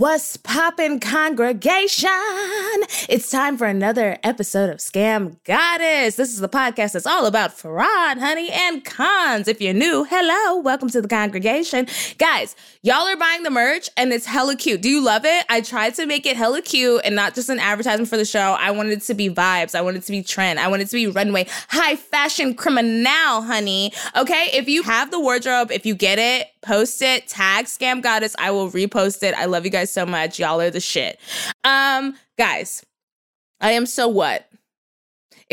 What's poppin', congregation? It's time for another episode of Scam Goddess. This is the podcast that's all about fraud, honey, and cons. If you're new, hello, welcome to the congregation. Guys, y'all are buying the merch and it's hella cute. Do you love it? I tried to make it hella cute and not just an advertisement for the show. I wanted it to be vibes. I wanted it to be trend. I wanted it to be runway, high fashion criminal, honey. Okay, if you have the wardrobe, if you get it, post it, tag Scam Goddess. I will repost it. I love you guys so much. Y'all are the shit. Um, guys, I am so what?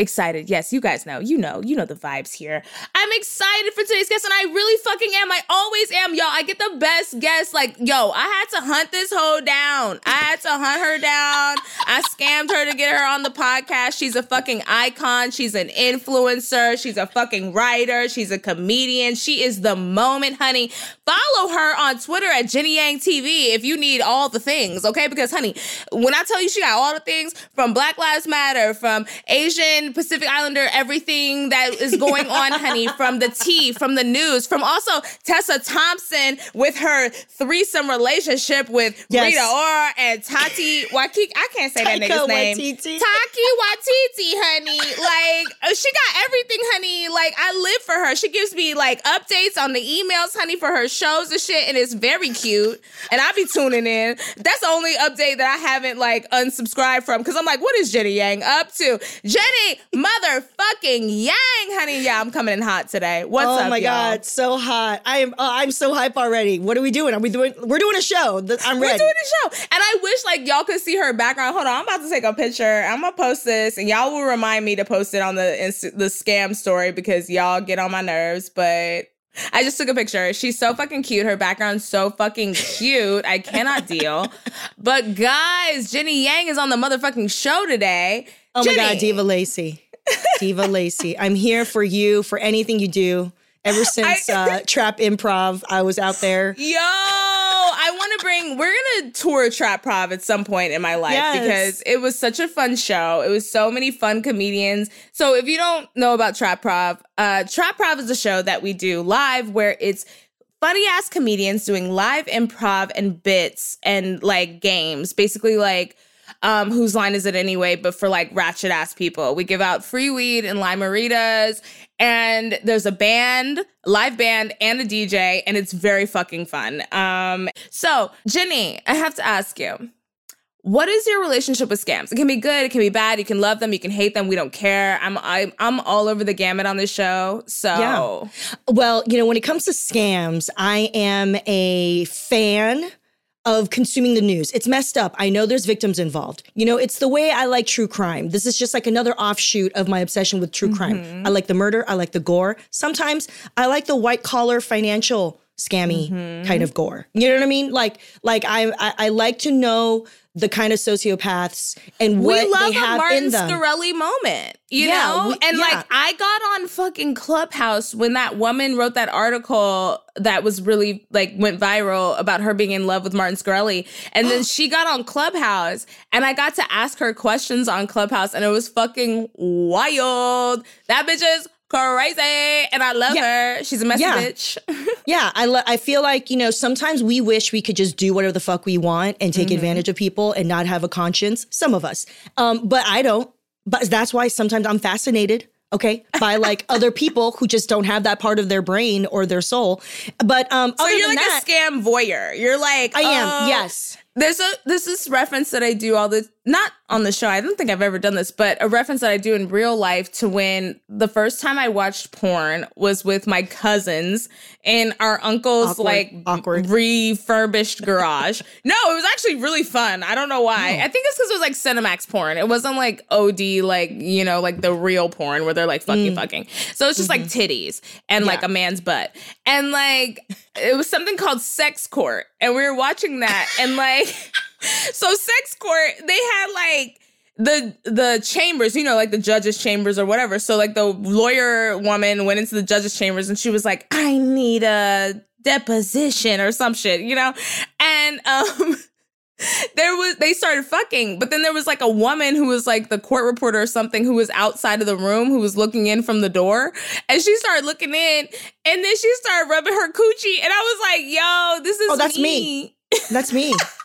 Excited. Yes, you guys know. You know. You know the vibes here. I'm excited for today's guest, and I really fucking am. I always am, y'all. I get the best guests. Like, yo, I had to hunt this hoe down. I had to hunt her down. I scammed her to get her on the podcast. She's a fucking icon. She's an influencer. She's a fucking writer. She's a comedian. She is the moment, honey. Follow her on Twitter at Jenny Yang TV if you need all the things, okay? Because, honey, when I tell you she got all the things from Black Lives Matter, from Asian Pacific Islander, everything that is going on, honey, from the tea, from the news, from also Tessa Thompson with her threesome relationship with Yes. Rita Ora and Tati Waikiki. I can't say that Taika nigga's name. Waititi. Taki Watiti, honey. Like, uh, she got everything, honey. Like, I live for her. She gives me like updates on the emails, honey, for her shows and shit, and it's very cute. And I be tuning in. That's the only update that I haven't like unsubscribed from because I'm like, what is Jenny Yang up to? Jenny motherfucking Yang, honey. Yeah, I'm coming in hot today. What's oh up, my y'all? god, so hot! I am. Uh, I'm so hype already. What are we doing? Are we doing? We're doing a show. I'm ready. We're doing a show. And I wish like y'all could see her background. Hold on, I'm about to take a picture. I'm gonna post this and y'all will remind me to post it on the Inst- the scam story because y'all get on my nerves, but I just took a picture. She's so fucking cute. Her background's so fucking cute. I cannot deal. But guys, Jenny Yang is on the motherfucking show today. Oh my god, Diva Lacey, Diva Lacey. I'm here for you for anything you do. Ever since uh, Trap Improv, I was out there. Yo, I want to bring. We're gonna tour Trap Prov at some point in my life Yes. because it was such a fun show. It was so many fun comedians. So if you don't know about Trap Prov, uh, Trap Prov is a show that we do live where it's funny ass comedians doing live improv and bits and like games, basically like. Um, whose line is it anyway? But for like ratchet ass people, we give out free weed and limeritas, and there's a band, live band, and a DJ, and it's very fucking fun. Um, so Jenny, I have to ask you, what is your relationship with scams? It can be good, it can be bad. You can love them, you can hate them. We don't care. I'm I'm, I'm all over the gamut on this show. So Yeah. Well, you know, when it comes to scams, I am a fan of consuming the news. It's messed up. I know there's victims involved. You know, it's the way I like true crime. This is just like another offshoot of my obsession with true crime. Mm-hmm. I like the murder, I like the gore. Sometimes I like the white collar financial scammy mm-hmm. kind of gore. You know what I mean? Like like I I, I like to know the kind of sociopaths and what we love they a have Martin in them. Shkreli moment, you Yeah, know? we- and yeah. like I got on fucking Clubhouse when that woman wrote that article that was really like went viral about her being in love with Martin Shkreli. And then she got on Clubhouse and I got to ask her questions on Clubhouse and it was fucking wild. That bitch is crazy, and I love Yeah. her. She's a messy Yeah. bitch. Yeah, I lo- I feel like you know sometimes we wish we could just do whatever the fuck we want and take advantage of people and not have a conscience. Some of us, um, but I don't. But that's why sometimes I'm fascinated. Okay, by like other people who just don't have that part of their brain or their soul. But um, so you're like that, a scam voyeur. You're like I am. oh, yes. There's a there's this reference that I do all the not on the show. I don't think I've ever done this, but a reference that I do in real life to when the first time I watched porn was with my cousins in our uncle's Awkward. like Awkward. refurbished garage. no, it was actually really fun. I don't know why. I think it's because it was like Cinemax porn. It wasn't like OD like you know like the real porn where they're like fucking mm. fucking. So it's just like mm-hmm. titties and like a man's butt and like it was something called sex court and we were watching that and like so sex court they had like the the chambers you know like the judges chambers or whatever. So like the lawyer woman went into the judges chambers and she was like i need a deposition or some shit you know? And um there was they started fucking but then there was like a woman who was like the court reporter or something who was outside of the room who was looking in from the door and she started looking in and then she started rubbing her coochie and i was like yo this is Oh, that's me. That's me.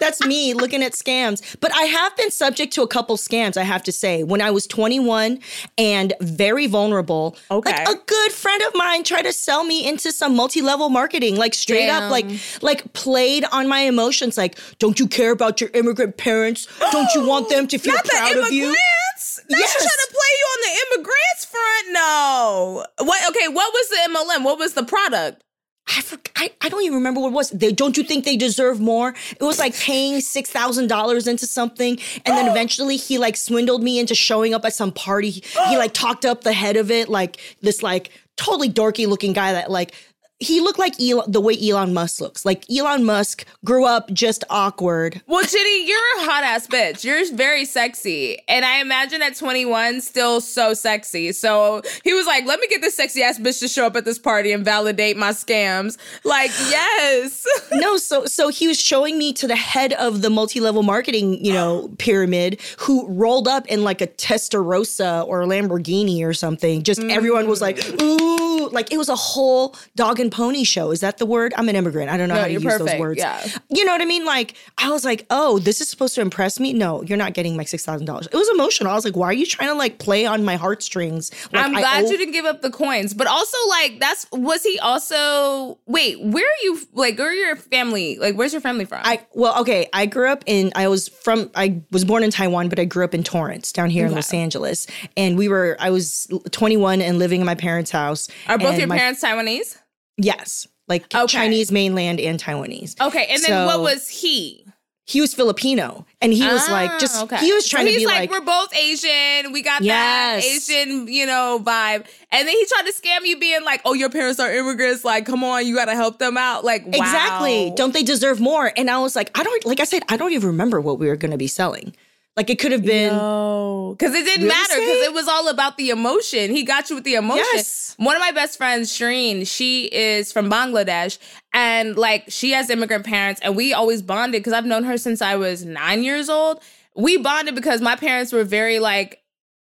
That's me looking at scams. But I have been subject to a couple scams, I have to say. When I was 21 and very vulnerable, Okay. like a good friend of mine tried to sell me into some multi-level marketing, like straight Damn. up, like like played on my emotions, like, don't you care about your immigrant parents? Don't you want them to feel Not proud of you? immigrants. Now Yes. she's trying to play you on the immigrants front. No. What? Okay. What was the MLM? What was the product? I, for, I I don't even remember what it was. They, don't you think they deserve more? It was like paying six thousand dollars into something, and then eventually he like swindled me into showing up at some party. He like talked up the head of it, like this like totally dorky looking guy that like he looked like Elon, the way Elon Musk looks. Like Elon Musk grew up just awkward. Well, Chitty, you're a hot ass bitch. You're very sexy. And I imagine at 21, still so sexy. So he was like, let me get this sexy ass bitch to show up at this party and validate my scams. Like, yes. no, so so he was showing me to the head of the multi-level marketing, you know, pyramid, who rolled up in like a Testarossa or a Lamborghini or something. Just everyone was like, ooh, like it was a whole dog and pony show. Is that the word? I'm an immigrant. I don't know No, how to use those words. yeah. You know what I mean? Like I was like, oh, this is supposed to impress me. No, you're not getting my six thousand dollars. It was emotional. I was like, why are you trying to like play on my heartstrings? Like, I'm glad owe- you didn't give up the coins. But also, like, that's, was he also, wait, where are you, like, where are your family, like, where's your family from? I well, okay. I grew up in. I was from. I was born in Taiwan, but I grew up in Torrance, down here in Los Angeles. And we were. I was 21 and living in my parents' house. are both and your my- parents Taiwanese? Yes, like Okay. Chinese mainland and Taiwanese. Okay. And then what was he? He was Filipino, and he was like Ah, just. okay. He was trying so to be like, like. we're both Asian. We got Yes. that Asian, you know, vibe. And then he tried to scam you, being like, "Oh, your parents are immigrants. Like, come on, you got to help them out." Like, wow. Exactly. Don't they deserve more? And I was like, I don't. Like I said, I don't even remember what we were going to be selling. Like it could have been. No, because it didn't matter because it was all about the emotion. He got you with the emotion. Yes. One of my best friends, Shireen, she is from Bangladesh, and like she has immigrant parents, and we always bonded because I've known her since I was nine years old. We bonded because my parents were very like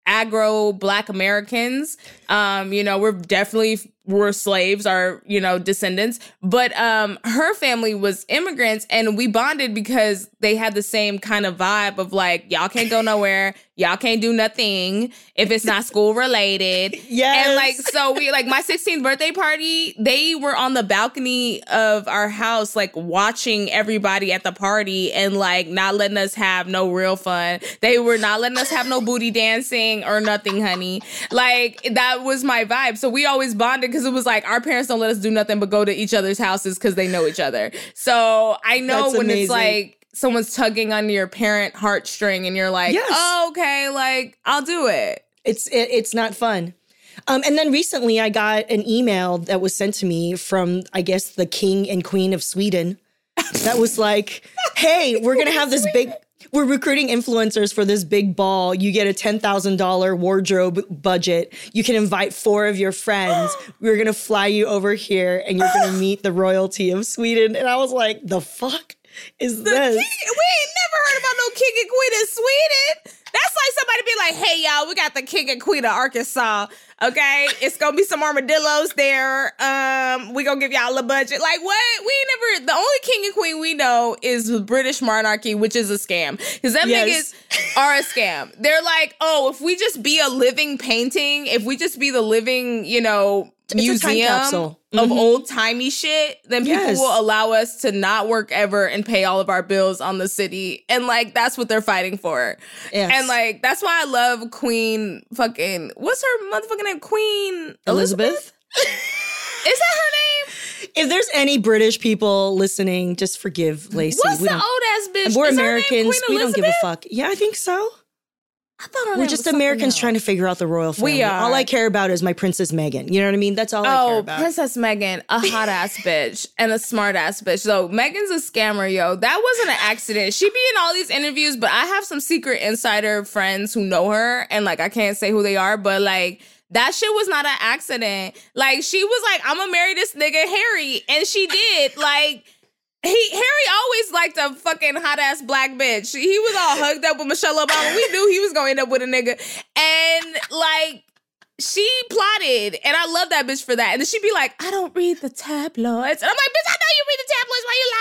agro black Americans. Um, you know, we're definitely were slaves, our, you know, descendants. But um her family was immigrants and we bonded because they had the same kind of vibe of like, y'all can't go nowhere, y'all can't do nothing if it's not school related. yeah And like so we like my 16th birthday party, they were on the balcony of our house, like watching everybody at the party and like not letting us have no real fun. They were not letting us have no booty dancing or nothing, honey. Like that was my vibe. So we always bonded because it was like our parents don't let us do nothing but go to each other's houses because they know each other. So I know That's when it's like someone's tugging on your parent heartstring and you're like, Yes. oh, okay, like I'll do it. It's it, it's not fun. Um, and then recently, I got an email that was sent to me from, I guess, the king and queen of Sweden. That was like, "Hey, we're gonna have this big. We're recruiting influencers for this big ball. You get a ten thousand dollar wardrobe budget. You can invite four of your friends. We're gonna fly you over here, and you're gonna meet the royalty of Sweden." And I was like, "The fuck is this?" We ain't never heard about no king and queen in Sweden. That's like somebody be like, hey, y'all, we got the king and queen of Arkansas. Okay. It's gonna be some armadillos there. Um, we gonna give y'all a budget. Like, what? We never the only king and queen we know is the British monarchy, which is a scam. Because them Yes. niggas are a scam. They're like, oh, if we just be a living painting, if we just be the living, you know, museum capsule. of Mhm. old timey shit, then people Yes. will allow us to not work ever and pay all of our bills on the city. And like that's what they're fighting for. Yes. And like that's why I love Queen fucking what's her motherfucking name? Queen Elizabeth. Is that her name? If there's any British people listening, just forgive Lacey. What's We the don't- old ass bitch? We're Is Americans. We don't give a fuck. Yeah, I think so. I thought We're just Americans else. trying to figure out the royal family. We are. All I care about is my Princess Megan. You know what I mean? That's all I care Oh, about. Princess Megan, a hot ass bitch and a smart ass bitch. So Megan's a scammer, yo. That wasn't an accident. She be in all these interviews, but I have some secret insider friends who know her, and like I can't say who they are, but like that shit was not an accident. Like she was like, I'm gonna marry this nigga Harry, and she did. Like he Harry always liked a fucking hot ass black bitch. He was all hugged up with Michelle Obama. We knew he was gonna end up with a nigga, and like she plotted, and I love that bitch for that. And then she'd be like, "I don't read the tabloids," and I'm like, "Bitch, I know you read the tabloids. Why you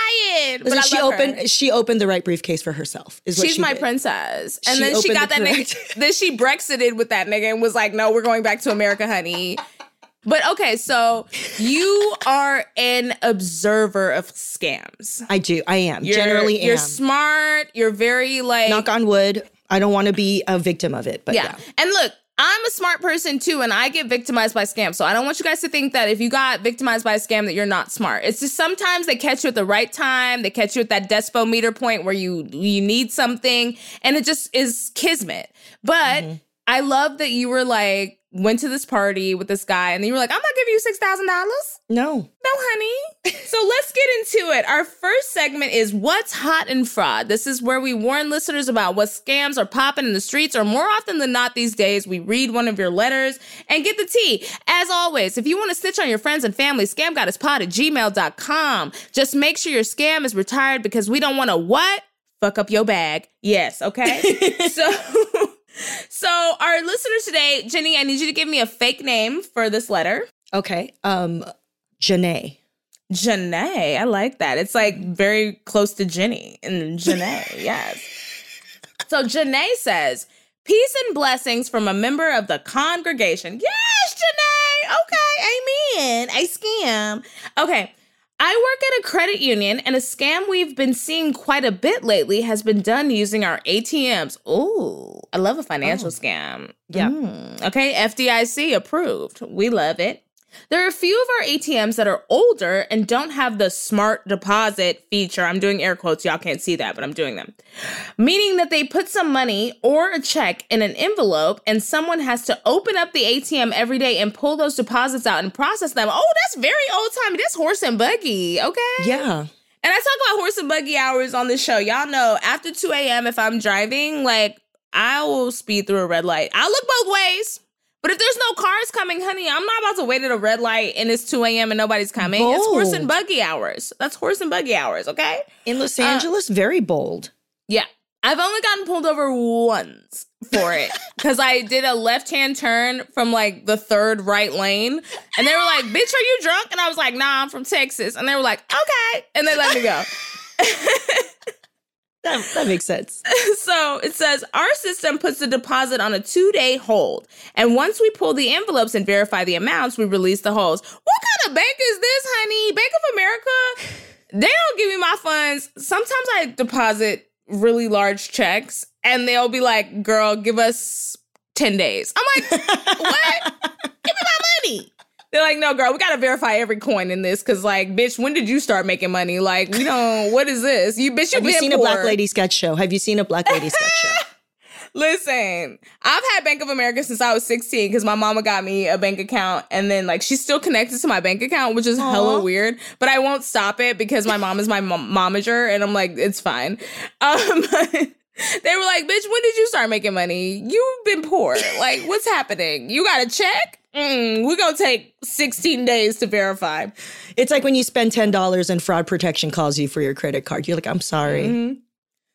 lying?" Listen, I she love her. opened she opened the right briefcase for herself. Is what She's she my did. princess. And She then she got the that nigga. then she Brexited with that nigga and was like, no, we're going back to America, honey. But okay, so you are an observer of scams. I do. I am. You're, Generally you're am. smart. You're very like Knock on wood. I don't want to be a victim of it, but yeah. yeah. And look, I'm a smart person too, and I get victimized by scams. So I don't want you guys to think that if you got victimized by a scam that you're not smart. It's just sometimes they catch you at the right time. They catch you at that despo meter point where you you need something, and it just is kismet. But Mm-hmm. I love that you were like went to this party with this guy, and then you were like, I'm not giving you six thousand dollars. No. No, honey. so let's get into it. Our first segment is What's Hot in Fraud. This is where we warn listeners about what scams are popping in the streets, or more often than not these days, we read one of your letters and get the tea. As always, if you want to snitch on your friends and family, scamgoddesspod at gmail.com. Just make sure your scam is retired because we don't want to what? Fuck up your bag. Yes, okay? so. So, our listeners today, Jenny, I need you to give me a fake name for this letter. Okay. Um Janae. Janae, I like that. It's like very close to Jenny and Janae, yes. So Janae says, Peace and blessings from a member of the congregation. Yes, Janae. Okay, amen. A scam. Okay. I work at a credit union, and a scam we've been seeing quite a bit lately has been done using our ATMs. Ooh, I love a financial scam. Yeah. Mm, okay, FDIC approved. We love it. There are a few of our ATMs that are older and don't have the smart deposit feature. I'm doing air quotes. Y'all can't see that, but I'm doing them. Meaning that they put some money or a check in an envelope and someone has to open up the ATM every day and pull those deposits out and process them. Oh, that's very old timey. That's horse and buggy. Okay. Yeah. And I talk about horse and buggy hours on the show. Y'all know after 2 a.m., if I'm driving, like I will speed through a red light. I'll look both ways. But if there's no cars coming, honey, I'm not about to wait at a red light and it's 2 a.m. and nobody's coming. It's horse and buggy hours. That's horse and buggy hours, okay? In Los Uh, Angeles, very bold. Yeah. I've only gotten pulled over once for it because I did a left hand turn from like the third right lane. And they were like, bitch, are you drunk? And I was like, nah, I'm from Texas. And they were like, okay. And they let me go. That, that makes sense. so it says our system puts the deposit on a two day hold. And once we pull the envelopes and verify the amounts, we release the holds. What kind of bank is this, honey? Bank of America? They don't give me my funds. Sometimes I deposit really large checks and they'll be like, girl, give us 10 days. I'm like, what? give me my money. They're like, no, girl, we gotta verify every coin in this because, like, bitch, when did you start making money? Like, we don't. What is this? You bitch, you Have you been seen a. Black Lady sketch show? Have you seen a Black Lady sketch show? Listen, I've had Bank of America since I was 16 because my mama got me a bank account and then like she's still connected to my bank account, which is hella weird. But I won't stop it because my mom is my mom- momager and I'm like, it's fine. Um, they were like, bitch, when did you start making money? You've been poor. Like, what's happening? You got a check? Mm, we're gonna take 16 days to verify. It's like when you spend ten dollars and fraud protection calls you for your credit card. You're like, I'm sorry. Mhm.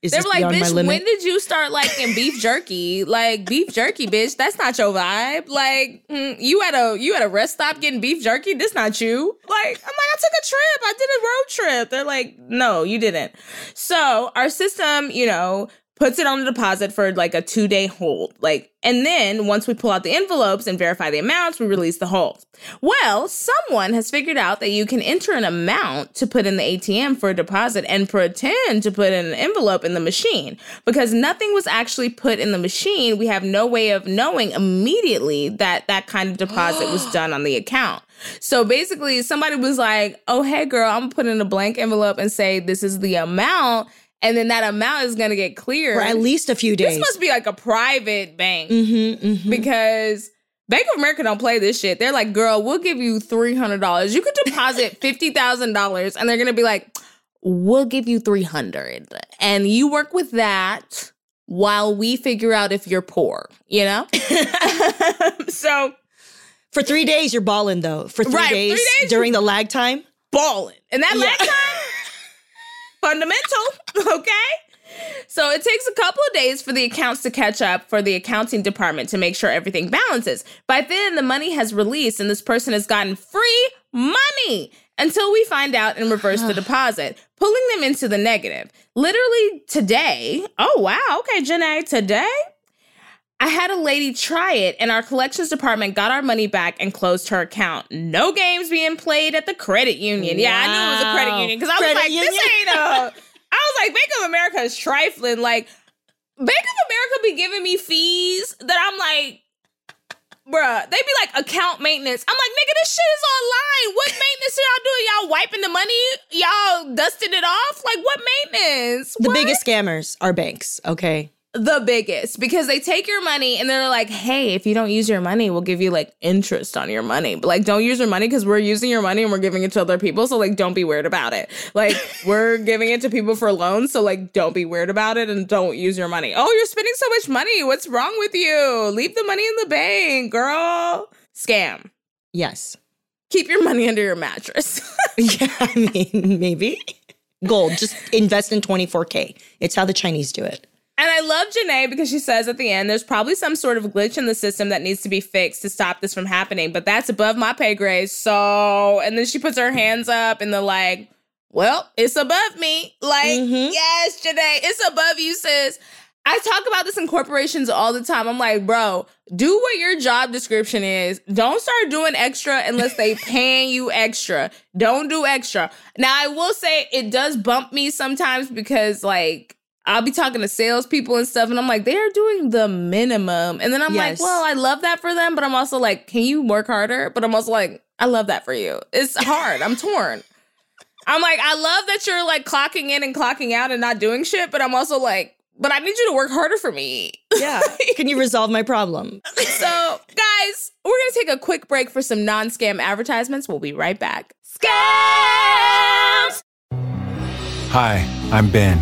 Is they were like, bitch, when did you start liking beef jerky? Like beef jerky, bitch. That's not your vibe. Like mm, you at a you at a rest stop getting beef jerky. This not you. Like I'm like, I took a trip. I did a road trip. They're like, no, you didn't. So our system, you know, puts it on a deposit for like a two day hold. Like, and then once we pull out the envelopes and verify the amounts, we release the hold. Well, someone has figured out that you can enter an amount to put in the ATM for a deposit and pretend to put in an envelope in the machine. Because nothing was actually put in the machine, we have no way of knowing immediately that that kind of deposit was done on the account. So basically, somebody was like, oh, hey, girl, I'm gonna put in a blank envelope and say this is the amount. And then that amount is gonna get cleared. For at least a few days. This must be like a private bank mm-hmm, mm-hmm. because Bank of America don't play this shit. They're like, girl, we'll give you three hundred dollars. You could deposit fifty thousand dollars, and they're gonna be like, we'll give you three hundred, and you work with that while we figure out if you're poor. You know. so For three days, you're balling though. For three, Right, days, three days, during the lag time. balling, and that Yeah. lag time, fundamental. Okay. So it takes a couple of days for the accounts to catch up for the accounting department to make sure everything balances. By then, the money has released and this person has gotten free money until we find out and reverse the deposit, pulling them into the negative. Literally today, oh wow, okay, Janae, today I had a lady try it, and our collections department got our money back and closed her account. No games being played at the credit union. Yeah, I knew it was a credit union because I was like, union. this ain't a. I was like, Bank of America is trifling. Like, Bank of America be giving me fees that I'm like, bruh, they be like account maintenance. I'm like, nigga, this shit is online. What maintenance are y'all doing? Y'all wiping the money? Y'all dusting it off? Like, what maintenance? The What? biggest scammers are banks. Okay. The biggest because they take your money and they're like, hey, if you don't use your money, we'll give you like interest on your money. But like, don't use your money because we're using your money and we're giving it to other people. So like, don't be weird about it. Like, we're giving it to people for loans. So like, don't be weird about it and don't use your money. Oh, you're spending so much money. What's wrong with you? Leave the money in the bank, girl. Scam. Yes. Keep your money under your mattress. Yeah. I mean, maybe. Gold. Just invest in 24K. It's how the Chinese do it. And I love Janae because she says at the end, there's probably some sort of glitch in the system that needs to be fixed to stop this from happening, but that's above my pay grade. So, and then she puts her hands up and they're like, well, it's above me. Like, Mhm. yes, Janae, it's above you, sis. I talk about this in corporations all the time. I'm like, bro, do what your job description is. Don't start doing extra unless they paying you extra. Don't do extra. Now, I will say it does bump me sometimes because, like, I'll be talking to salespeople and stuff, and I'm like, they're doing the minimum. And then I'm Yes. like, well, I love that for them, but I'm also like, can you work harder? But I'm also like, I love that for you. It's hard. I'm torn. I'm like, I love that you're like clocking in and clocking out and not doing shit, but I'm also like, but I need you to work harder for me. Yeah. Can you resolve my problem? So, guys, we're gonna take a quick break for some non-scam advertisements. We'll be right back. Scams! Hi, I'm Ben.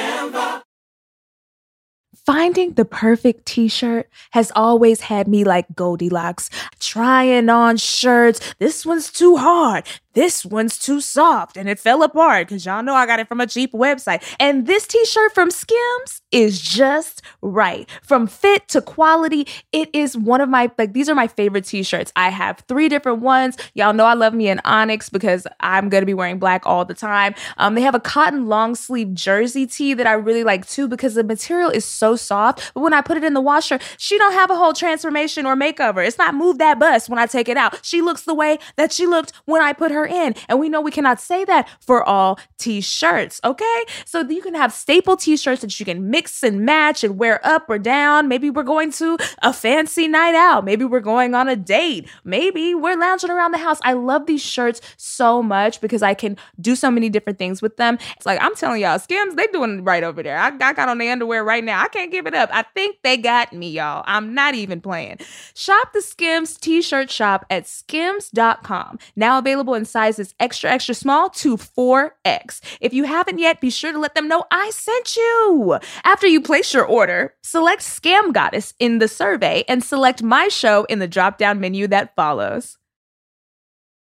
Finding the perfect t shirt has always had me like Goldilocks, trying on shirts. This one's too hard. This one's too soft. And it fell apart because y'all know I got it from a cheap website. And this t shirt from Skims is just right. From fit to quality, it is one of my, like, these are my favorite t shirts. I have three different ones. Y'all know I love me an Onyx because I'm going to be wearing black all the time. Um, they have a cotton long sleeve jersey tee that I really like too because the material is so soft. But when I put it in the washer, she don't have a whole transformation or makeover. It's not move that bust when I take it out. She looks the way that she looked when I put her in. And we know we cannot say that for all t shirts, okay? So you can have staple t shirts that you can mix and match and wear up or down. Maybe we're going to a fancy night out. Maybe we're going on a date. Maybe we're lounging around the house. I love these shirts so much because I can do so many different things with them. It's like I'm telling y'all, Skims, they doing right over there. I, I got on the underwear right now. I can't give it up. I think they got me, y'all. I'm not even playing. Shop the Skims t-shirt shop at skims.com. Now available in sizes extra extra small to 4X. If you haven't yet, be sure to let them know I sent you. After you place your order, select Scam Goddess in the survey and select my show in the drop-down menu that follows.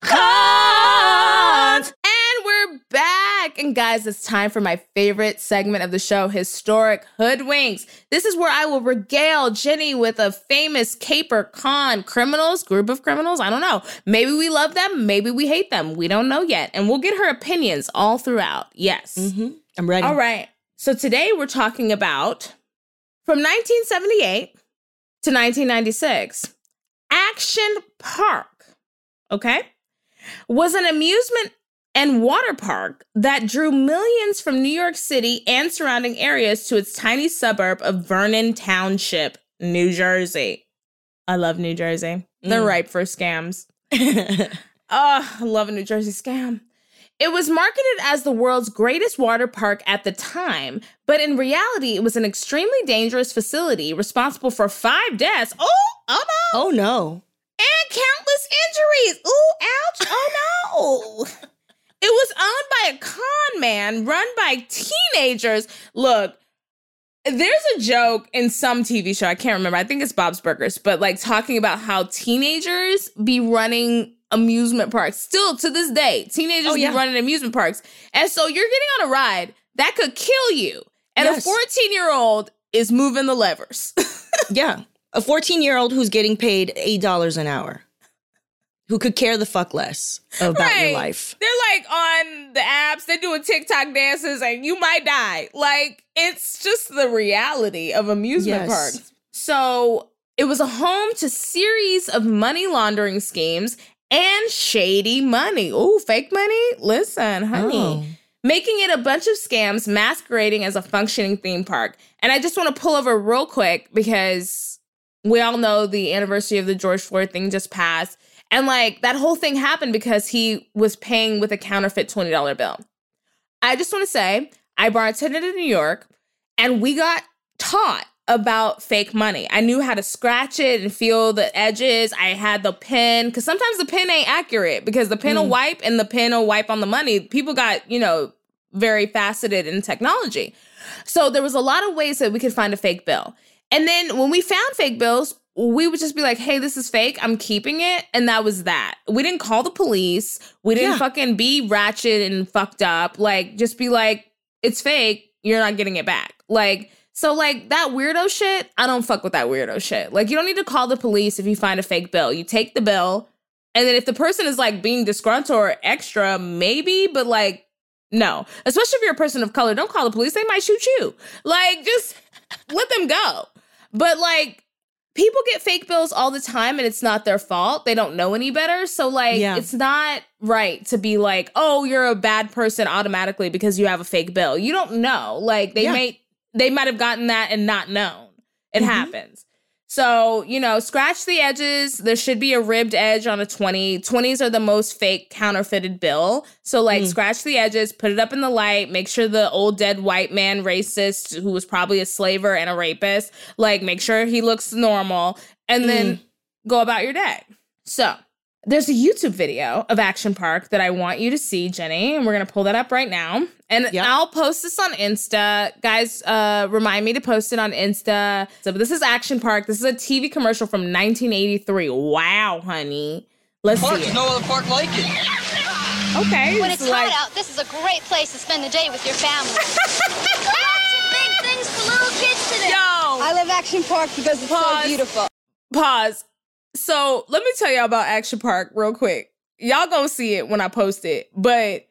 Cons! We're back. And guys, it's time for my favorite segment of the show, Historic Hoodwinks. This is where I will regale Jenny with a famous caper con criminals, group of criminals. I don't know. Maybe we love them, maybe we hate them. We don't know yet. And we'll get her opinions all throughout. Yes. Mm-hmm. I'm ready. All right. So today we're talking about from 1978 to 1996, Action Park. Okay was an amusement and water park that drew millions from New York City and surrounding areas to its tiny suburb of Vernon Township, New Jersey. I love New Jersey. They're Mm. ripe for scams. Oh, I love a New Jersey scam. It was marketed as the world's greatest water park at the time, but in reality, it was an extremely dangerous facility responsible for five deaths. Oh, oh no oh no. and countless injuries. Ooh, ouch. Oh no. it was owned by a con man run by teenagers. Look, there's a joke in some TV show, I can't remember. I think it's Bob's Burgers, but like talking about how teenagers be running amusement parks. Still to this day, teenagers Oh, yeah. be running amusement parks. And so you're getting on a ride that could kill you. And Yes. a 14 year old is moving the levers. Yeah. A 14 year old who's getting paid $8 an hour, who could care the fuck less about Right. your life. They're like on the apps, they're doing TikTok dances, and you might die. Like, it's just the reality of amusement Yes. parks. So, it was a home to series of money laundering schemes and shady money. Ooh, fake money? Listen, honey. Oh. Making it a bunch of scams masquerading as a functioning theme park. And I just want to pull over real quick because we all know the anniversary of the George Floyd thing just passed. And like that whole thing happened because he was paying with a counterfeit $20 bill. I just want to say, I bartended in New York and we got taught about fake money. I knew how to scratch it and feel the edges. I had the pen because sometimes the pen ain't accurate because the pen will mm. wipe and the pen will wipe on the money. People got, you know, very faceted in technology. So there was a lot of ways that we could find a fake bill. And then when we found fake bills, we would just be like, hey, this is fake. I'm keeping it. And that was that. We didn't call the police. We didn't Yeah. fucking be ratchet and fucked up. Like, just be like, it's fake. You're not getting it back. Like, so like that weirdo shit, I don't fuck with that weirdo shit. Like, you don't need to call the police if you find a fake bill. You take the bill. And then if the person is like being disgruntled or extra, maybe, but like, no. Especially if you're a person of color, don't call the police. They might shoot you. Like, just let them go. But like, people get fake bills all the time and it's not their fault. They don't know any better. So, like, Yeah. it's not right to be like, oh, you're a bad person automatically because you have a fake bill. You don't know. Like, they Yeah. may, they might have gotten that and not known. It Mhm. happens. So, you know, scratch the edges. There should be a ribbed edge on a 20. 20s are the most fake counterfeited bill. So, like, Mm. scratch the edges, put it up in the light, make sure the old dead white man racist, who was probably a slaver and a rapist, like, make sure he looks normal, and then go about your day. So, there's a YouTube video of Action Park that I want you to see, Jenny, and we're gonna pull that up right now. And Yep. I'll post this on Insta. Guys, uh, remind me to post it on Insta. So this is Action Park. This is a TV commercial from 1983. Wow, honey. Let's Park, see there's it. no other park like it. Okay. When it's like- hot out, this is a great place to spend the day with your family. Lots of big things for little kids today. Yo. I love Action Park because it's Pause. so beautiful. pause. So let me tell y'all about Action Park real quick. Y'all gonna see it when I post it, but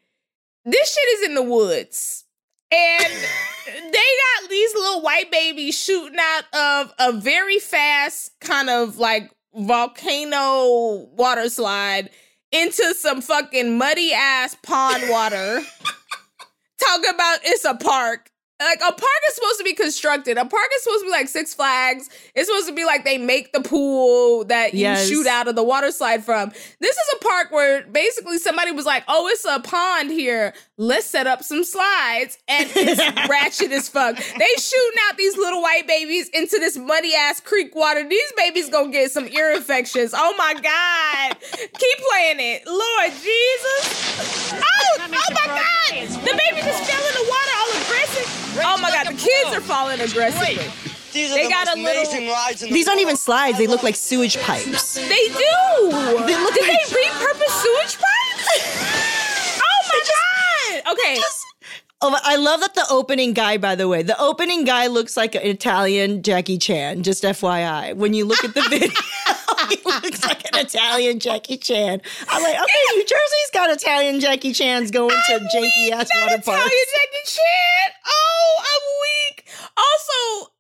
this shit is in the woods. And they got these little white babies shooting out of a very fast kind of like volcano water slide into some fucking muddy ass pond water. Talk about it's a park. Like a park is supposed to be constructed. A park is supposed to be like Six Flags. It's supposed to be like they make the pool that you Yes. shoot out of the water slide from. This is a park where basically somebody was like, "Oh, it's a pond here. Let's set up some slides." And it's ratchet as fuck. They shooting out these little white babies into this muddy ass creek water. These babies gonna get some ear infections. Oh my god! Keep playing it, Lord Jesus! Oh, oh my god! The baby just fell in the water all aggressive. Oh my god, the kids are falling aggressively. These are They the got most a little- amazing rides in the These aren't even world. slides, they look like sewage pipes. They do. They look Did like- they repurpose sewage pipes? oh my god! Okay, Oh, I love that the opening guy, by the way. The opening guy looks like an Italian Jackie Chan, just FYI. When you look at the video, he looks like an Italian Jackie Chan. I'm like, okay, New Jersey's got Italian Jackie Chans going to I'm janky ass water Italian. Jackie Chan. Oh, I'm weak. Also,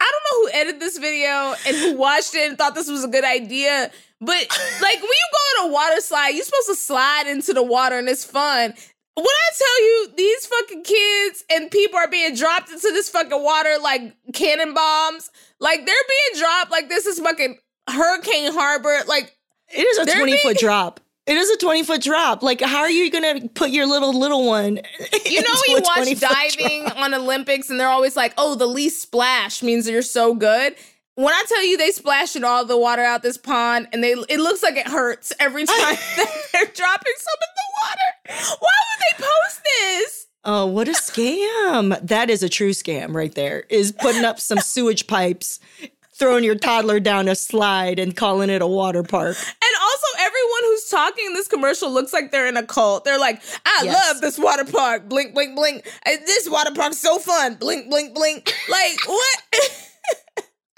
I don't know who edited this video and who watched it and thought this was a good idea. But like when you go on a water slide, you're supposed to slide into the water and it's fun. When I tell you these fucking kids and people are being dropped into this fucking water like cannon bombs, like they're being dropped like this is fucking Hurricane Harbor. Like It is a They're 20 foot drop. It is a 20 foot drop. Like, how are you going to put your little, little one? You know when you watch diving on Olympics and they're always like, "Oh, the least splash means you're so good." When I tell you they splashed all the water out this pond and they it looks like it hurts every time that they're dropping some in the water. Why would they post this? Oh, what a scam. That is a true scam right there. Is putting up some sewage pipes, throwing your toddler down a slide and calling it a water park. And also everyone who's talking in this commercial looks like they're in a cult. They're like, "I Yes. love this water park. Blink blink blink. Uh, This water park's so fun. Blink blink blink." Like, what?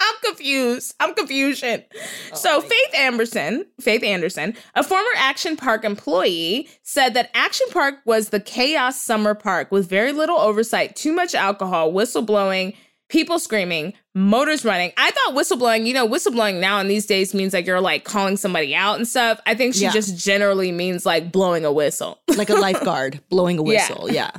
I'm confused. I'm confusion. Oh, so Faith Anderson, Faith Anderson, a former Action Park employee, said that Action Park was the chaos summer park with very little oversight, too much alcohol, whistleblowing, people screaming, motors running. I thought whistleblowing, you know, whistleblowing now in these days means like you're like calling somebody out and stuff. I think she Yeah. just generally means like blowing a whistle. Like a lifeguard blowing a Yeah. whistle. Yeah.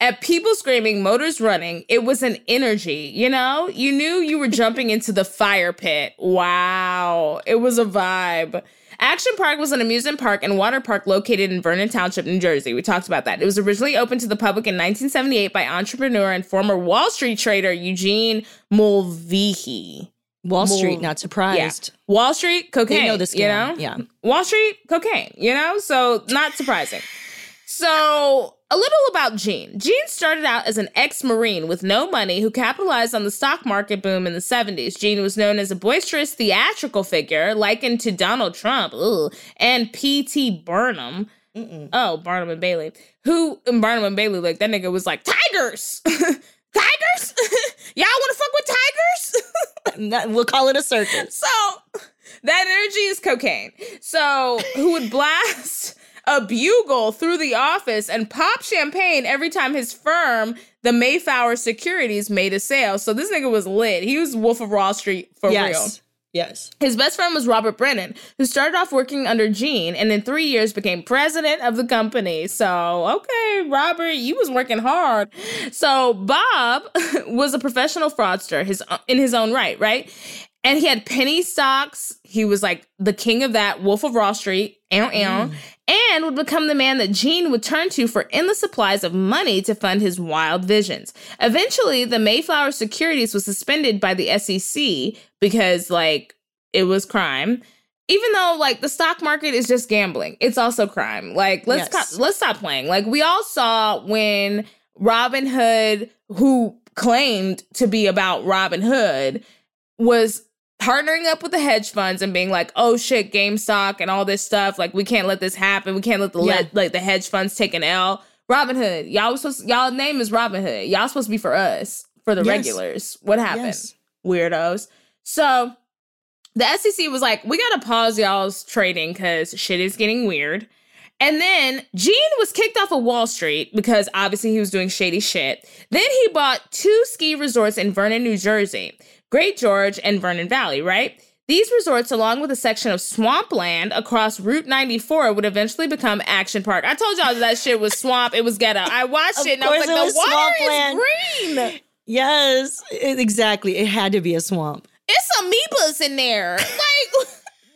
At people screaming, motors running, it was an energy, you know? You knew you were jumping into the fire pit. Wow. It was a vibe. Action Park was an amusement park and water park located in Vernon Township, New Jersey. We talked about that. It was originally opened to the public in 1978 by entrepreneur and former Wall Street trader Eugene Mulvihill. Wall Street, not surprised. Wall Street, cocaine. They know scam. You know? Yeah. Wall Street, cocaine, you know? So not surprising. So a little about Gene. Gene started out as an ex-Marine with no money who capitalized on the stock market boom in the 70s. Gene was known as a boisterous theatrical figure likened to Donald Trump and P.T. Barnum. Oh, Barnum and Bailey. Who and Barnum and Bailey, like that nigga was like, tigers! tigers? Y'all wanna fuck with tigers? We'll call it a circus. So that energy is cocaine. So who would blast a bugle through the office and pop champagne every time his firm, the Mayflower Securities, made a sale. So this nigga was lit. He was Wolf of Wall Street for real. yes. Yes. His best friend was Robert Brennan, who started off working under Gene and in three years became president of the company. So, okay, Robert, you was working hard. So, Bob was a professional fraudster his, in his own right, right? And he had penny stocks. He was like the king of that, Wolf of Wall Street, ow, ow, mm. And would become the man that Gene would turn to for endless supplies of money to fund his wild visions. Eventually, the Mayflower Securities was suspended by the SEC because, like, it was crime. Even though, like, the stock market is just gambling, it's also crime. Like, let's Yes. co- let's stop playing. Like, we all saw when Robin Hood, who claimed to be about Robin Hood, was partnering up with the hedge funds and being like, "Oh shit, GameStop and all this stuff. Like, we can't let this happen. We can't let the Yeah. let, like the hedge funds take an L." Robinhood, y'all was supposed y'all name is Robinhood. Y'all supposed to be for us, for the Yes. regulars. What happened, Yes. weirdos? So the SEC was like, "We gotta pause y'all's trading because shit is getting weird." And then Gene was kicked off of Wall Street because obviously he was doing shady shit. Then he bought two ski resorts in Vernon, New Jersey, Great Gorge and Vernon Valley, right? These resorts, along with a section of swampland across Route 94, would eventually become Action Park. I told y'all that shit was swamp. It was ghetto. I watched Of it and I was like, it the was water swampland. is green. Yes, it- exactly. It had to be a swamp. It's amoebas in there. Like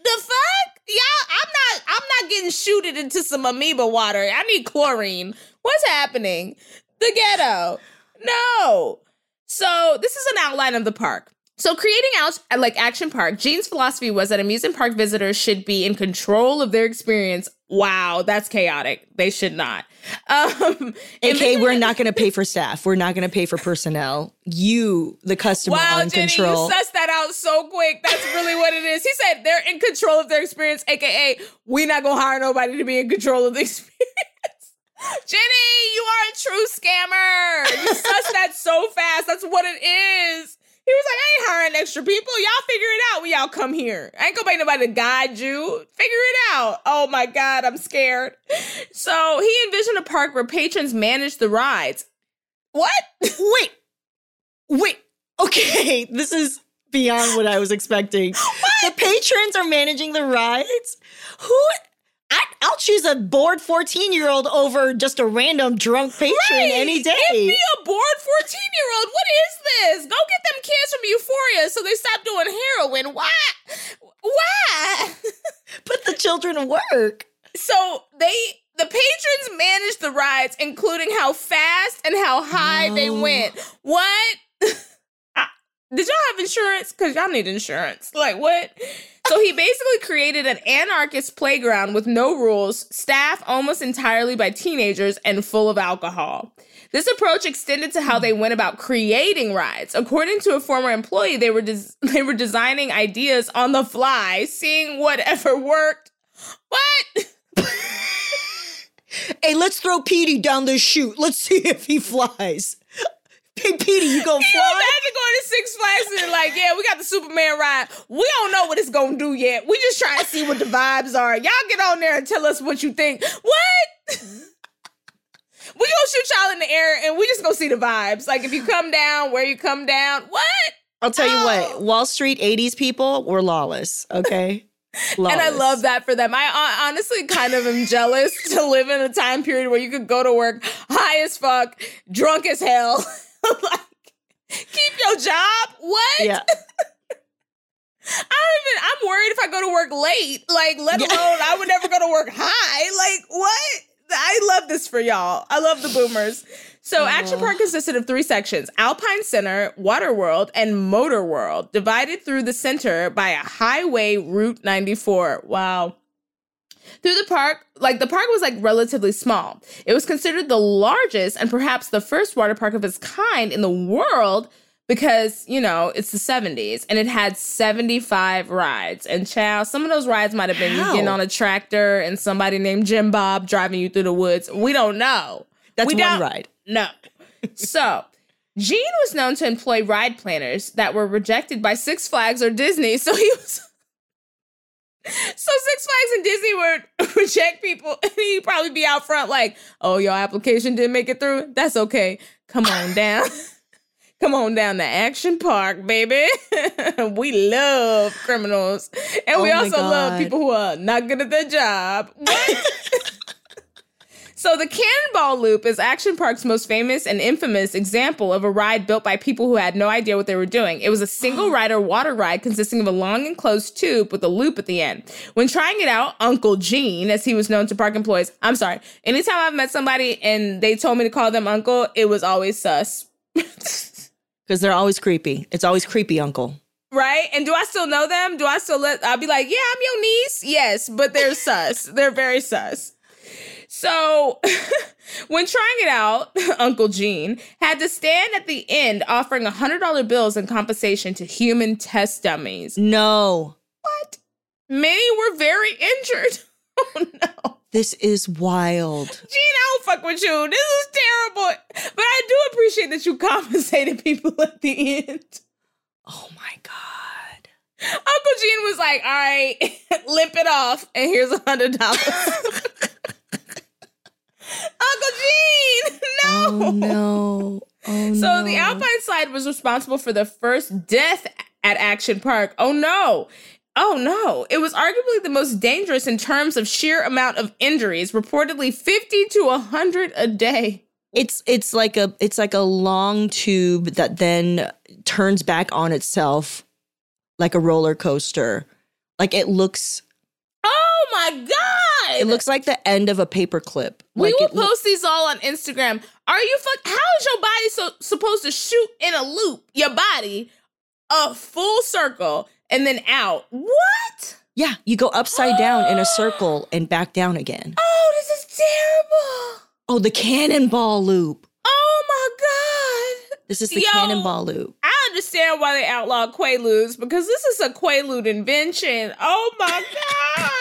the fuck? Y'all, I'm not I'm not getting shooted into some amoeba water. I need chlorine. What's happening? The ghetto. No. So this is an outline of the park. So creating out like Action Park, Gene's philosophy was that amusement park visitors should be in control of their experience. Wow, that's chaotic. They should not. Um, Okay, we're not going to pay for staff. We're not going to pay for personnel. You, the customer, Wow, are in Jenny, control. you sussed that out so quick. That's really what it is. He said they're in control of their experience, aka we not gonna hire nobody to be in control of the experience. Jenny, you are a true scammer. You sussed that so fast. That's what it is. He was like, I ain't hiring extra people. Y'all figure it out when y'all come here. I ain't gonna pay nobody to guide you. Figure it out. Oh my God, I'm scared. So he envisioned a park where patrons manage the rides. What? wait, wait. Okay, this is beyond what I was expecting. The patrons are managing the rides. Who? I, I'll choose a bored 14 year old over just a random drunk patron Right. any day. Give me a bored 14 year old. What is this? Go get them kids from Euphoria so they stop doing heroin. Why? Why? Put the children to work. so they the patrons managed the rides, including how fast and how high they went. What? Ah, Did y'all have insurance? Because y'all need insurance. Like, what? So he basically created an anarchist playground with no rules, staffed almost entirely by teenagers and full of alcohol. This approach extended to how they went about creating rides. According to a former employee, they were des- they were designing ideas on the fly, seeing whatever worked. What? Hey, let's throw Petey down the chute. Let's see if he flies. Hey, Petey, you gonna Can you fly? imagine going to Six Flags and like, yeah, we got the Superman ride. We don't know what it's gonna do yet. We just trying to see what the vibes are. Y'all get on there and tell us what you think. What? we gonna shoot y'all in the air and we just gonna see the vibes. Like if you come down, where you come down. What? I'll tell you Oh. what, Wall Street 80s people were lawless, okay? Lawless. And I love that for them. I honestly kind of am jealous to live in a time period where you could go to work high as fuck, drunk as hell. like, keep your job. What? Yeah. I don't even. I'm worried if I go to work late. Like, let alone I would never go to work high. Like, what? I love this for y'all. I love the boomers. So, Action Park consisted of three sections Alpine Center, Water World, and Motor World, divided through the center by a highway Route 94. Wow. Through the park, like the park was like relatively small. It was considered the largest and perhaps the first water park of its kind in the world because, you know, it's the 70s and it had 75 rides. And child, some of those rides might have been you How? getting on a tractor and somebody named Jim Bob driving you through the woods. We don't know. That's We one ride. No. so, Gene was known to employ ride planners that were rejected by Six Flags or Disney. So he was. So Six Flags and Disney would reject people, and he'd probably be out front like, "Oh, your application didn't make it through. That's okay. Come on down, come on down to Action Park, baby. we love criminals, and we Oh my also love people who are not good at their job." What? So the Cannonball Loop is Action Park's most famous and infamous example of a ride built by people who had no idea what they were doing. It was a single rider water ride consisting of a long enclosed tube with a loop at the end. When trying it out, Uncle Gene, as he was known to park employees, I'm sorry, anytime I've met somebody and they told me to call them uncle, it was always sus. Because they're always creepy. It's always creepy, uncle. Right? And do I still know them? Do I still let I'll be like, yeah, I'm your niece? Yes, but they're sus. They're very sus. So when trying it out, Uncle Gene had to stand at the end offering $100 bills in compensation to human test dummies. No. What? Many were very injured. Oh no. This is wild. Gene, I don't fuck with you. This is terrible. But I do appreciate that you compensated people at the end. Oh my God. Uncle Gene was like, all right, limp it off, and here's a hundred dollars. Uncle Gene, no. Oh no. Oh So no. the Alpine slide was responsible for the first death at Action Park. Oh no. Oh no, it was arguably the most dangerous in terms of sheer amount of injuries, reportedly 50 to 100 a day. It's it's like a it's like a long tube that then turns back on itself like a roller coaster. Like it looks Oh my god. It looks like the end of a paper clip. We like will lo- post these all on Instagram. Are you fuck? How is your body so supposed to shoot in a loop? Your body, a full circle, and then out. What? Yeah, you go upside down in a circle and back down again. Oh, this is terrible. Oh, the cannonball loop. Oh my god. This is the Yo. cannonball loop. I understand why they outlawed Quaaludes because this is a Quaalude invention. Oh my god.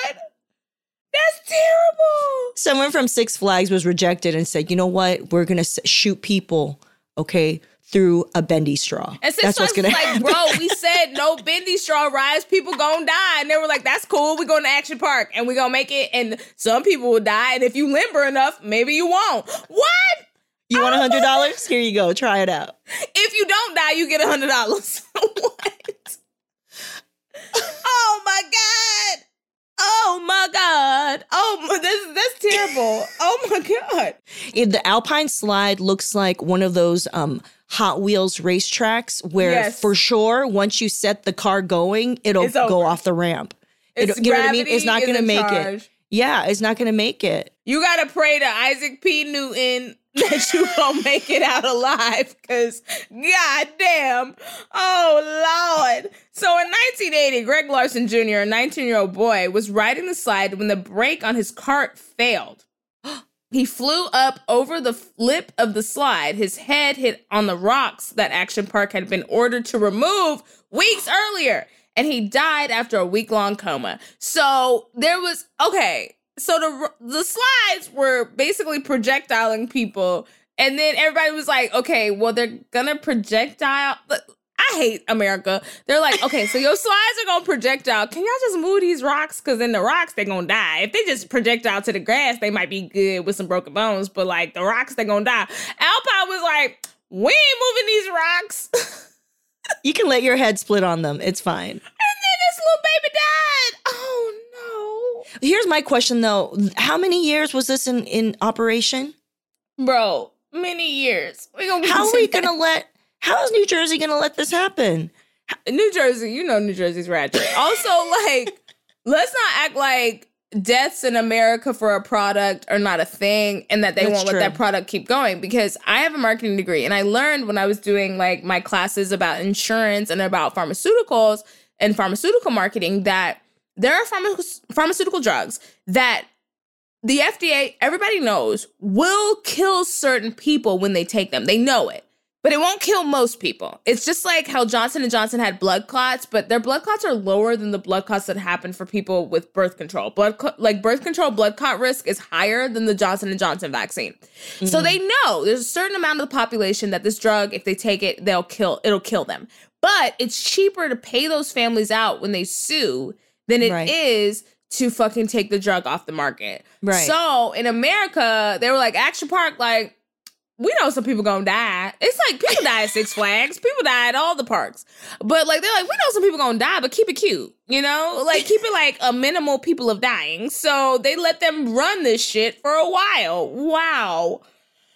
That's terrible. Someone from Six Flags was rejected and said, "You know what? We're gonna shoot people, okay, through a bendy straw. And Six That's what's Flags gonna was like, happen." bro, we said no bendy straw rides, people gonna die. And they were like, that's cool. We're going to Action Park and we gonna make it. And some people will die. And if you limber enough, maybe you won't. What? you want a hundred dollars? Here you go. Try it out. If you don't die, you get a hundred dollars. what? oh my god. Oh my god. Oh my this that's terrible. Oh my god. It- the Alpine slide looks like one of those um, Hot Wheels racetracks where, Yes. for sure, once you set the car going, it'll It's go off the ramp. It- you know what I mean? It's not going to make it. Yeah, it's not going to make it. You gotta pray to Isaac P. Newton that you gonna make it out alive, cause goddamn, oh lord. So in 1980, Greg Larson Jr., a 19-year-old boy, was riding the slide when the brake on his cart failed. He flew up over the lip of the slide. His head hit on the rocks that Action Park had been ordered to remove weeks earlier, and he died after a week long coma. So there was okay. So the the slides were basically projectiling people, and then everybody was like, "Okay, well they're gonna projectile." I hate America. They're like, okay, so your slides are gonna projectile. Can y'all just move these rocks? Cause in the rocks they're gonna die. If they just projectile to the grass, they might be good with some broken bones. But like the rocks, they're gonna die. Alpine was like, we ain't moving these rocks. You can let your head split on them. It's fine. And then this little baby died. Oh Here's my question though. How many years was this in, in operation? Bro, many years. We gonna How are we gonna let how is New Jersey gonna let this happen? New Jersey, you know New Jersey's ratchet. Also, like, let's not act like deaths in America for a product are not a thing and that they That's won't true. let that product keep going because I have a marketing degree and I learned when I was doing like my classes about insurance and about pharmaceuticals and pharmaceutical marketing that there are pharma- pharmaceutical drugs that the FDA, everybody knows, will kill certain people when they take them. They know it. But it won't kill most people. It's just like how Johnson and Johnson had blood clots, but their blood clots are lower than the blood clots that happen for people with birth control. Blood cl- like birth control blood clot risk is higher than the Johnson and Johnson vaccine. So mm-hmm. they know there's a certain amount of the population that this drug if they take it, they'll kill it'll kill them. But it's cheaper to pay those families out when they sue than it is Right. to fucking take the drug off the market. Right. So in America, they were like Action Park like we know some people gonna die. It's like people die at Six Flags. People die at all the parks. But like they're like, we know some people gonna die, but keep it cute. You know? Like keep it like a minimal people of dying. So they let them run this shit for a while. Wow.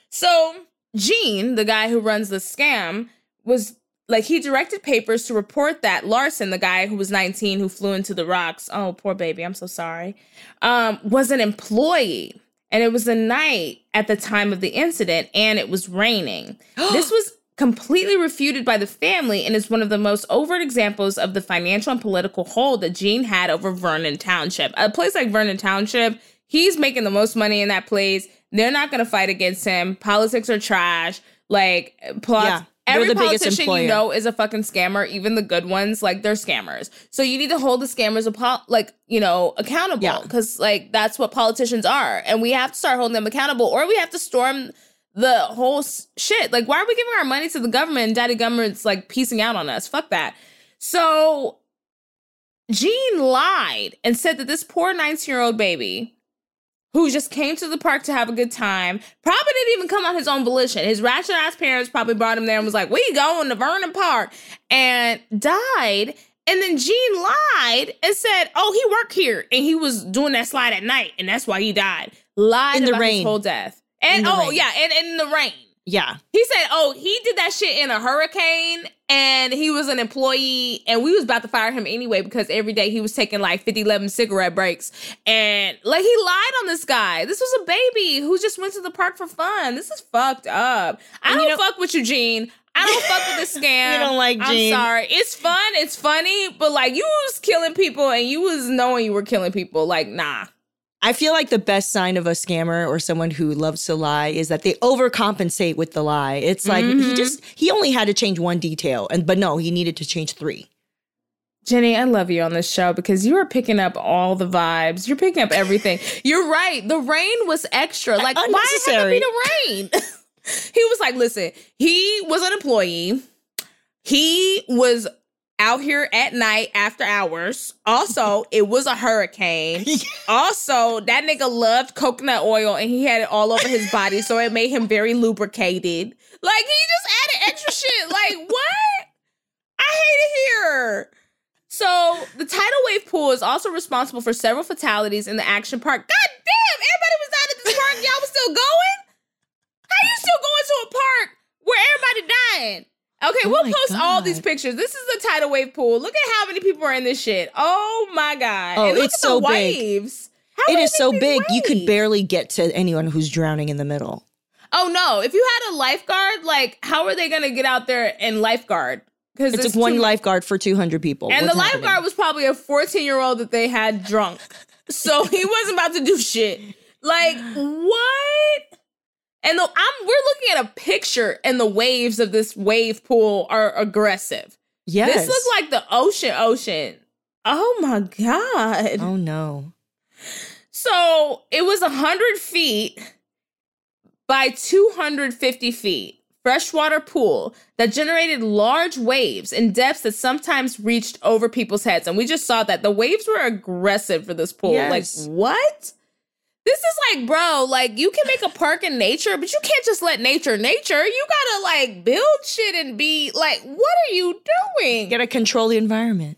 So Gene, the guy who runs the scam, was like he directed papers to report that Larson, the guy who was 19 who flew into the rocks, oh poor baby, I'm so sorry, um, was an employee. And it was a night at the time of the incident, and it was raining. this was completely refuted by the family and is one of the most overt examples of the financial and political hold that Gene had over Vernon Township. A place like Vernon Township, he's making the most money in that place. They're not going to fight against him. Politics are trash. Like, plots. Yeah, Every the politician you know is a fucking scammer. Even the good ones, like they're scammers. So you need to hold the scammers, apo- like you know, accountable. Yeah. Because like that's what politicians are, and we have to start holding them accountable, or we have to storm the whole s- shit. Like, why are we giving our money to the government and daddy government's like piecing out on us? Fuck that. So Gene lied and said that this poor 19 year old baby who just came to the park to have a good time, probably didn't even come on his own volition. His ass parents probably brought him there and was like, We going to Vernon Park and died. And then Gene lied and said, "Oh, he worked here and he was doing that slide at night, and that's why he died." Lied In the rain. his whole death, and In the oh rain. yeah, and, and in the rain. Yeah. He said, "Oh, he did that shit in a hurricane, and he was an employee, and we was about to fire him anyway because every day he was taking like 50, 11 cigarette breaks, and like he lied on this guy. This was a baby who just went to the park for fun. This is fucked up. I don't know- fuck with you, Gene. I don't fuck with this scam. You don't like Gene. I'm sorry. It's fun. It's funny, but like you was killing people, and you was knowing you were killing people. Like nah." I feel like the best sign of a scammer or someone who loves to lie is that they overcompensate with the lie. It's like he Mhm. just he only had to change one detail, and but no, he needed to change three. Jenny, I love you on this show because you are picking up all the vibes. You're picking up everything. You're right. The rain was extra. Like, why had to be the rain? he was like, listen, he was an employee. He was out here at night after hours. Also, it was a hurricane. Also, that nigga loved coconut oil and he had it all over his body, so it made him very lubricated. Like, he just added extra shit. Like, what? I hate it here. So the tidal wave pool is also responsible for several fatalities in the action park. God damn, everybody was out at this park. Y'all was still going? How you still going to a park where everybody dying? Okay, Oh we'll post all these pictures. This is the tidal wave pool. Look at how many people are in this shit. Oh my god. Oh, And look it's at so the big. waves. How It is so big you could barely get to anyone who's drowning in the middle. Oh no! If you had a lifeguard, like how are they gonna get out there and lifeguard? Because It's like one lifeguard for two hundred people. And What's the happening? lifeguard was probably a 14 year old that they had drunk. So he wasn't about to do shit. Like, what? And the, I'm we're looking at a picture and the waves of this wave pool are aggressive. Yes. This looks like the ocean ocean. Oh my god. Oh no. So it was 100 feet by 250 feet freshwater pool that generated large waves in depths that sometimes reached over people's heads. And we just saw that the waves were aggressive for this pool. Yes. Like, what? This is like, bro, like you can make a park in nature, but you can't just let nature nature. You gotta like build shit and be like, what are you doing? You gotta control the environment.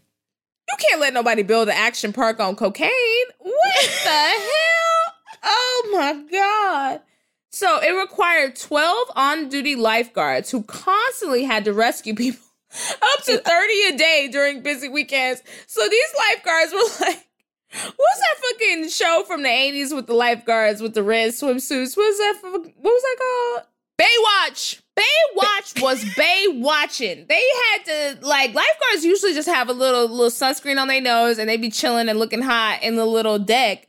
You can't let nobody build an action park on cocaine. What the hell? Oh my God. So it required 12 on duty lifeguards who constantly had to rescue people up to uh, uh. 30 a day during busy weekends. So these lifeguards were like, What's that fucking show from the 80s with the lifeguards with the red swimsuits? What's that? For, what was that called? Baywatch. Baywatch was Bay watching. They had to like lifeguards usually just have a little little sunscreen on their nose and they be chilling and looking hot in the little deck.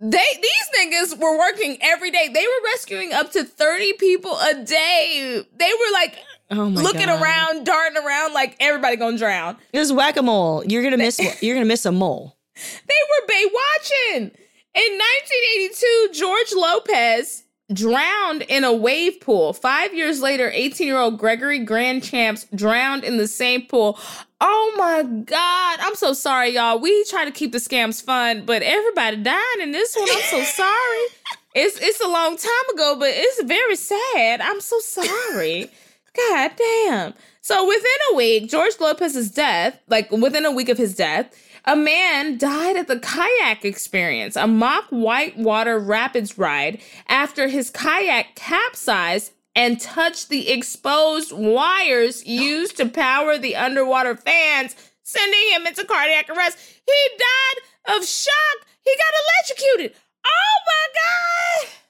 They these niggas were working every day. They were rescuing up to 30 people a day. They were like Oh looking God. around, darting around like everybody gonna drown. This is whack a mole. You're gonna miss. you're gonna miss a mole. They were Bay watching. In 1982, George Lopez drowned in a wave pool. Five years later, 18 year old Gregory Grand Champs drowned in the same pool. Oh my God. I'm so sorry, y'all. We try to keep the scams fun, but everybody died in this one. I'm so sorry. It's it's a long time ago, but it's very sad. I'm so sorry. God damn. So within a week, George Lopez's death, like within a week of his death, a man died at the kayak experience, a mock whitewater rapids ride, after his kayak capsized and touched the exposed wires used to power the underwater fans, sending him into cardiac arrest. He died of shock. He got electrocuted. Oh my God.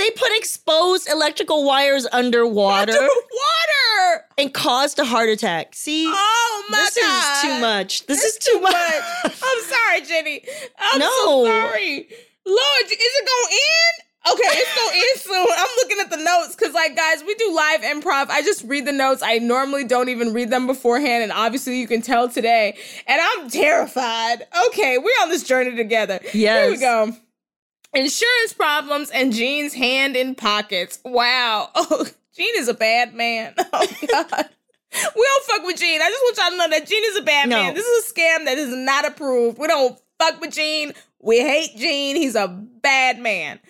They put exposed electrical wires underwater Underwater. and caused a heart attack. See, Oh my god. this God. is too much. This It's is too much. I'm sorry, Jenny. I'm No. so sorry. Lord, is it going in? Okay, it's going in soon. I'm looking at the notes because, like, guys, we do live improv. I just read the notes. I normally don't even read them beforehand, and obviously, you can tell today. And I'm terrified. Okay, we're on this journey together. Yes. Here we go. Insurance problems and Gene's hand in pockets. Wow. Oh, Gene is a bad man. Oh God. We don't fuck with Gene. I just want y'all to know that Gene is a bad No. man. This is a scam that is not approved. We don't fuck with Gene. We hate Gene. He's a bad man.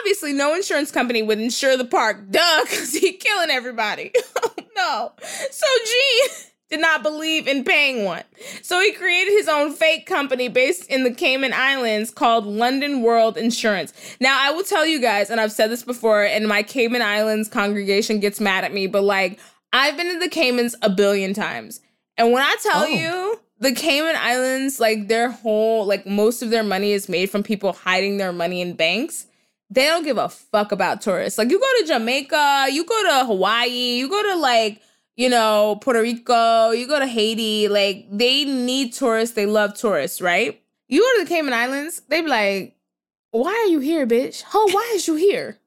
Obviously, no insurance company would insure the park. Duh, because he killing everybody. oh no. So Gene, did not believe in paying one. So he created his own fake company based in the Cayman Islands called London World Insurance. Now, I will tell you guys, and I've said this before, and my Cayman Islands congregation gets mad at me, but like, I've been to the Caymans a billion times. And when I tell Oh. you, the Cayman Islands, like their whole, like most of their money is made from people hiding their money in banks. They don't give a fuck about tourists. Like you go to Jamaica, you go to Hawaii, you go to like, you know, Puerto Rico, you go to Haiti, like they need tourists, they love tourists, right? You go to the Cayman Islands, they be like, why are you here, bitch? Ho, why is you here?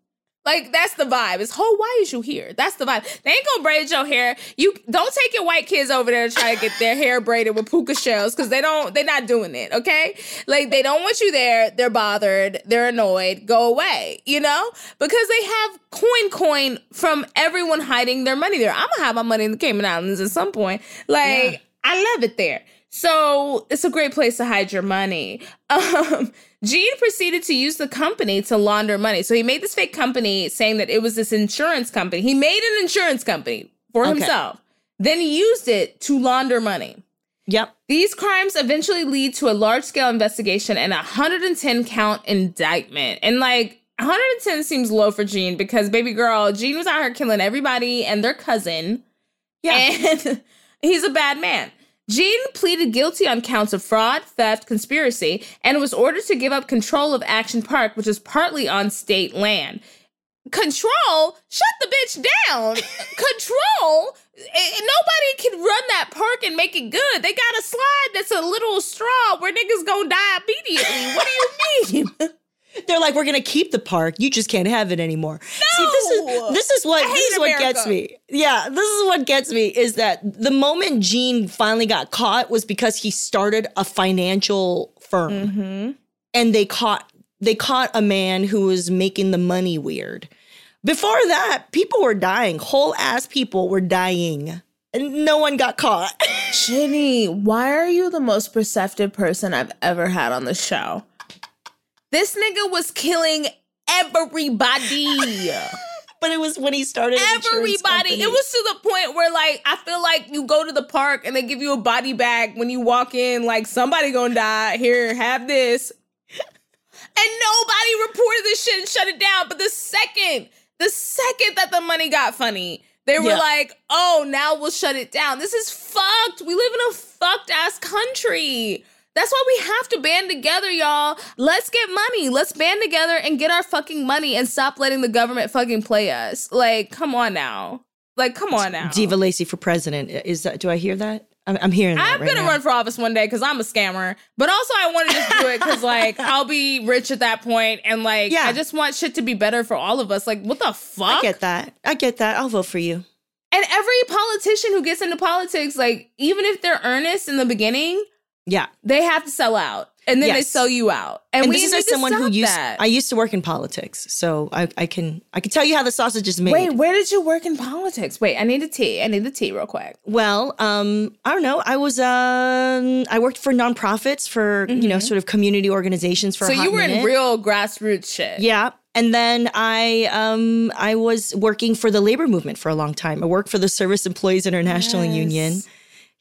Like that's the vibe. It's ho, why is you here? That's the vibe. They ain't gonna braid your hair. You don't take your white kids over there to try to get their hair braided with puka shells because they don't. They're not doing it. Okay, like they don't want you there. They're bothered. They're annoyed. Go away. You know because they have coin coin from everyone hiding their money there. I'm gonna have my money in the Cayman Islands at some point. Like Yeah. I love it there. So it's a great place to hide your money. Um, Gene proceeded to use the company to launder money. So he made this fake company saying that it was this insurance company. He made an insurance company for Okay. himself. Then he used it to launder money. Yep. These crimes eventually lead to a large scale investigation and a 110 count indictment. And like 110 seems low for Gene because baby girl, Gene was out here killing everybody and their cousin. Yeah. And he's a bad man. Gene pleaded guilty on counts of fraud, theft, conspiracy, and was ordered to give up control of Action Park, which is partly on state land. Control? Shut the bitch down. Control? Eh, Nobody can run that park and make it good. They got a slide that's a little straw where niggas gonna die immediately. What do you mean? They're like, we're gonna keep the park. You just can't have it anymore. See, this is this is what this is what gets me. Yeah, this is what gets me is that the moment Gene finally got caught was because he started a financial firm, Mm-hmm. and they caught they caught a man who was making the money weird. Before that, people were dying. Whole ass people were dying, and no one got caught. Jenny, why are you the most perceptive person I've ever had on the show? This nigga was killing everybody. but it was when he started. everybody. It was to the point where like I feel like you go to the park and they give you a body bag when you walk in, like somebody gonna die. Here, have this. And nobody reported this shit and shut it down. But the second, the second that the money got funny, they were Yeah. like, oh, now we'll shut it down. This is fucked. We live in a fucked ass country. That's why we have to band together, y'all. Let's get money. Let's band together and get our fucking money and stop letting the government fucking play us. Like, come on now. Like, come on now. Diva Laci for president. Is that? Do I hear that? I'm, I'm hearing that. I'm right gonna now. run for office one day because I'm a scammer, but also I want to just do it because like I'll be rich at that point, and like Yeah. I just want shit to be better for all of us. Like, what the fuck? I get that. I get that. I'll vote for you. And every politician who gets into politics, like even if they're earnest in the beginning, Yeah. they have to sell out, and then they sell you out. And, And, we this is need as to someone who used. that. I used to work in politics, so I, I can I can tell you how the sausage is made. Wait, where did you work in politics? Wait, I need a tea. I need the tea real quick. Well, um, I don't know. I was um, I worked for nonprofits for you know sort of community organizations for. Mm-hmm. so you were in real grassroots shit. Yeah. And then I um I was working for the labor movement for a long time. I worked for the Service Employees International Union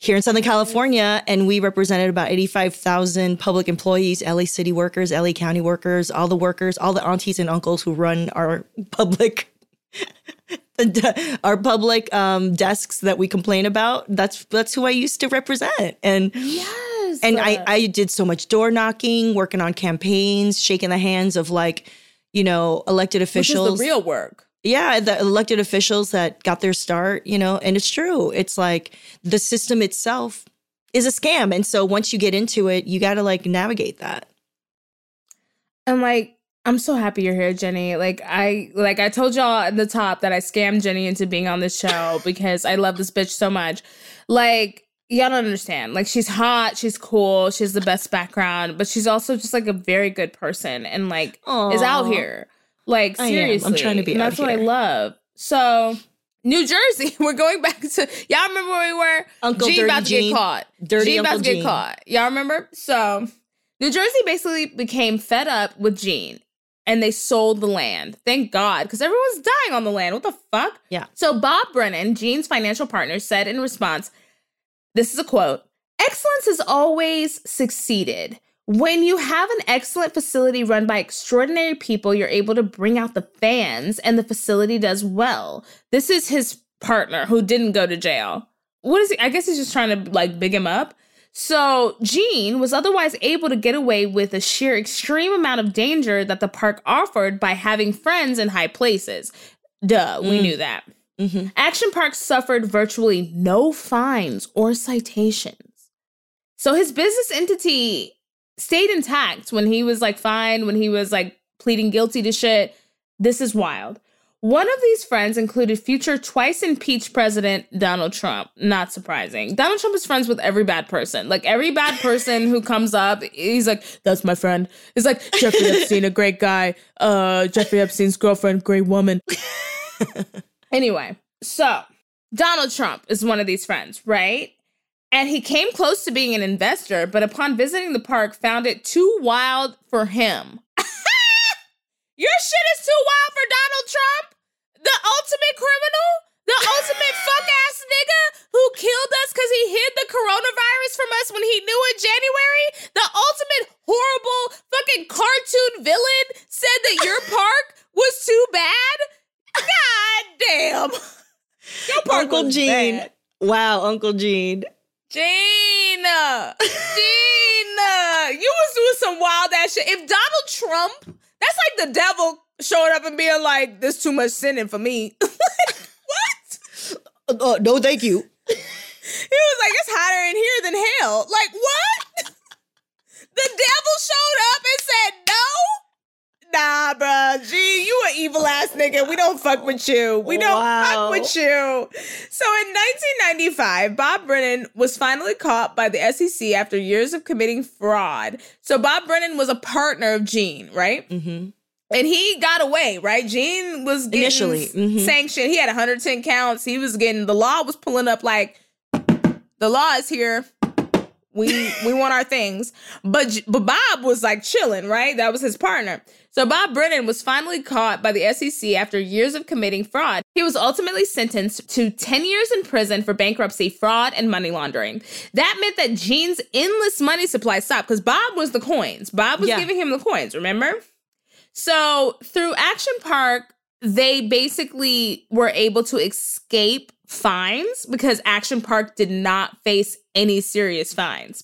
here in Southern California, and we represented about 85,000 public employees, LA city workers, LA county workers, all the workers, all the aunties and uncles who run our public our public um, desks that we complain about. That's that's who I used to represent. And Yes. and I, I did so much door knocking, working on campaigns, shaking the hands of like, you know, elected officials. the real work. Yeah, the elected officials that got their start, you know, and it's true. It's like the system itself is a scam. And so once you get into it, you got to like navigate that. And like, I'm so happy you're here, Jenny. Like I like I told y'all at the top that I scammed Jenny into being on this show because I love this bitch so much. Like, y'all don't understand. Like she's hot, she's cool, she has the best background, but she's also just like a very good person and like is out here. Like I am. I'm trying to be that's what I love. So New Jersey, we're going back to y'all remember where we were? Uncle Gene Dirty about to Gene. get caught. Dirty Gene about Uncle to get Gene. caught. Y'all remember? So New Jersey basically became fed up with Gene and they sold the land. Thank God, because everyone's dying on the land. What the fuck? Yeah. So Bob Brennan, Gene's financial partner, said in response, This is a quote Excellence has always succeeded. When you have an excellent facility run by extraordinary people, you're able to bring out the fans and the facility does well. This is his partner who didn't go to jail. What is he? I guess he's just trying to like big him up. So Gene was otherwise able to get away with a sheer extreme amount of danger that the park offered by having friends in high places. Duh, we Mm. knew that. Mm-hmm. Action Park suffered virtually no fines or citations. So his business entity stayed intact when he was like fine, when he was like pleading guilty to shit. This is wild. One of these friends included future twice impeached president Donald Trump. Not surprising. Donald Trump is friends with every bad person. Like every bad person who comes up, he's like, that's my friend. It's like Jeffrey Epstein, a great guy. Uh, Jeffrey Epstein's girlfriend, great woman. Anyway, so Donald Trump is one of these friends, right? And he came close to being an investor, but upon visiting the park, found it too wild for him. Your shit is too wild for Donald Trump? The ultimate criminal? The ultimate fuck ass nigga who killed us because he hid the coronavirus from us when he knew in January? The ultimate horrible fucking cartoon villain said that your park was too bad? God damn. Your park Uncle was Gene. bad. Wow, Uncle Gene. Gene, Gene, you was doing some wild ass shit. If Donald Trump, that's like the devil showing up and being like, "There's too much sinning for me." what? Uh, uh, no, thank you. He was like, "It's hotter in here than hell." Like what? the devil showed up and said, "No." Nah, bruh. Gee, you an evil ass nigga. We don't fuck with you. We don't Wow. fuck with you. So in 1995, Bob Brennan was finally caught by the SEC after years of committing fraud. So Bob Brennan was a partner of Gene, right? Mm-hmm. And he got away, right? Gene was getting Initially, mhm. sanctioned. He had 110 counts. He was getting the law was pulling up like the law is here. We we want our things. But but Bob was like chilling, right? That was his partner. So Bob Brennan was finally caught by the SEC after years of committing fraud. He was ultimately sentenced to 10 years in prison for bankruptcy, fraud, and money laundering. That meant that Gene's endless money supply stopped because Bob was the coins. Bob was Yeah. giving him the coins, remember? So through Action Park, they basically were able to escape fines because Action Park did not face any serious fines.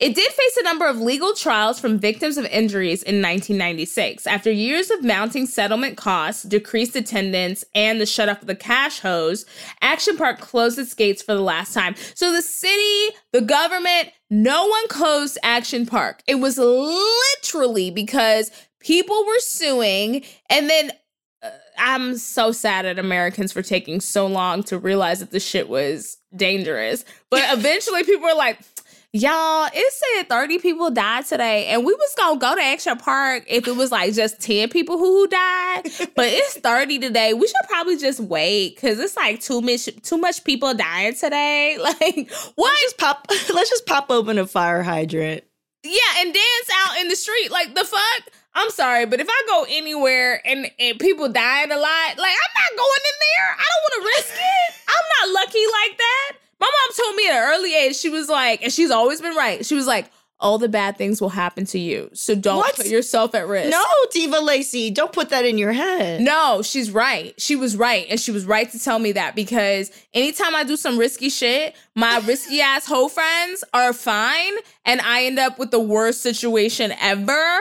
It did face a number of legal trials from victims of injuries in 1996. After years of mounting settlement costs, decreased attendance, and the shut off of the cash hose, Action Park closed its gates for the last time. So the city, the government, no one closed Action Park. It was literally because people were suing and then I'm so sad at Americans for taking so long to realize that the shit was dangerous. But eventually people were like, Y'all, it said 30 people died today, and we was gonna go to Extra Park if it was like just 10 people who, died. But it's 30 today. We should probably just wait because it's like too much too much people dying today. Like what? Let's just pop. Let's just pop open a fire hydrant. Yeah, and dance out in the street. Like the fuck? I'm sorry, but if I go anywhere and, and people dying a lot, like I'm not going in there. I don't want to risk it. I'm not lucky like that. My mom told me at an early age, she was like, and she's always been right. She was like, all the bad things will happen to you. So don't What? put yourself at risk. No, Diva Laci, don't put that in your head. No, she's right. She was right. And she was right to tell me that because anytime I do some risky shit, my risky ass hoe friends are fine. And I end up with the worst situation ever.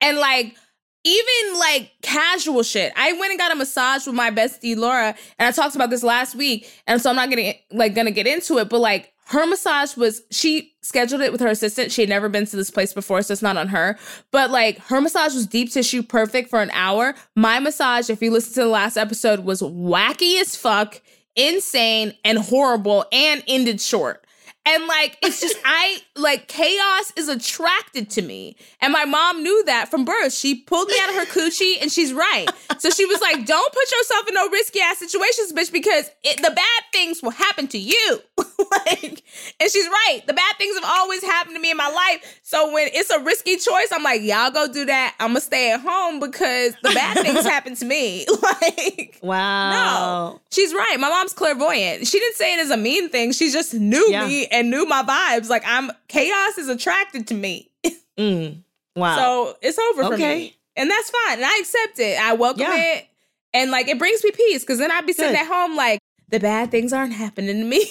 And like, even like casual shit. I went and got a massage with my bestie Laura, and I talked about this last week. And so I'm not gonna like gonna get into it, but like her massage was she scheduled it with her assistant. She had never been to this place before, so it's not on her. But like her massage was deep tissue perfect for an hour. My massage, if you listen to the last episode, was wacky as fuck, insane, and horrible, and ended short. And like, it's just, I like chaos is attracted to me. And my mom knew that from birth. She pulled me out of her coochie and she's right. So she was like, don't put yourself in no risky ass situations, bitch, because it, the bad things will happen to you. like, and she's right. The bad things have always happened to me in my life. So when it's a risky choice, I'm like, y'all go do that. I'm gonna stay at home because the bad things happen to me. like, wow. No, she's right. My mom's clairvoyant. She didn't say it as a mean thing. She just knew Yeah. me and knew my vibes. Like, I'm chaos is attracted to me. Mm. Wow. So it's over for me. And that's fine. And I accept it. I welcome Yeah. it. And like it brings me peace because then I'd be sitting Good. at home like the bad things aren't happening to me.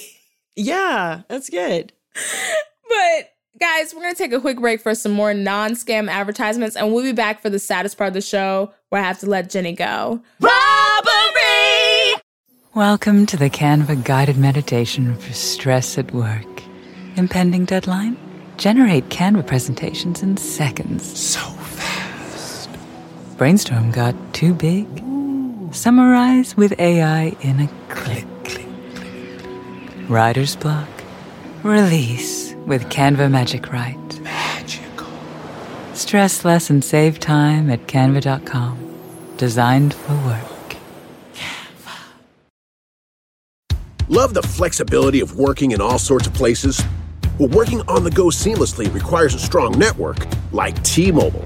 Yeah, that's good. but guys, we're gonna take a quick break for some more non-scam advertisements, and we'll be back for the saddest part of the show where I have to let Jenny go. Robbery! Welcome to the Canva guided meditation for stress at work. Impending deadline? Generate Canva presentations in seconds. So fast. Brainstorm got too big? Summarize with AI in a click. Writer's block? Release with Canva Magic Write. Magical. Stress less and save time at canva.com. Designed for work. Love the flexibility of working in all sorts of places? Well, working on the go seamlessly requires a strong network like T Mobile.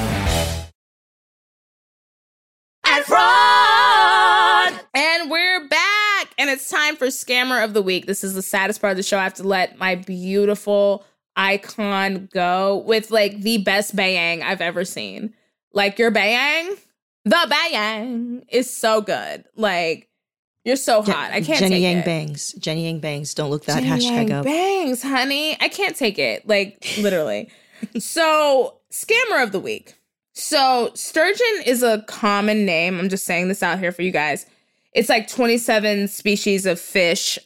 it's time for scammer of the week. This is the saddest part of the show. I have to let my beautiful icon go with like the best bayang I've ever seen. Like your bayang, the bayang is so good. Like you're so hot. I can't Jenny Yang it. bangs. Jenny Yang bangs. Don't look that Jenny hashtag Yang up. Bangs, honey. I can't take it. Like literally. so, scammer of the week. So, sturgeon is a common name. I'm just saying this out here for you guys. It's like 27 species of fish.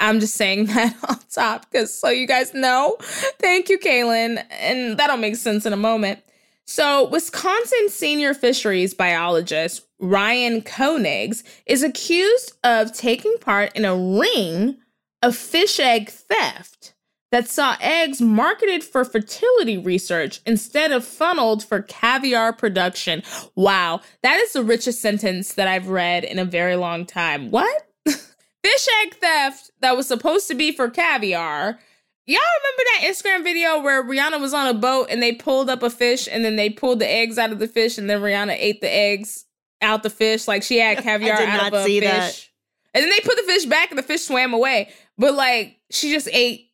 I'm just saying that on top because so you guys know. Thank you, Kaelyn. And that'll make sense in a moment. So, Wisconsin senior fisheries biologist Ryan Koenigs is accused of taking part in a ring of fish egg theft that saw eggs marketed for fertility research instead of funneled for caviar production. Wow, that is the richest sentence that I've read in a very long time. What? fish egg theft that was supposed to be for caviar. Y'all remember that Instagram video where Rihanna was on a boat and they pulled up a fish and then they pulled the eggs out of the fish and then Rihanna ate the eggs out the fish like she had caviar out of a fish. that. And then they put the fish back and the fish swam away. But like she just ate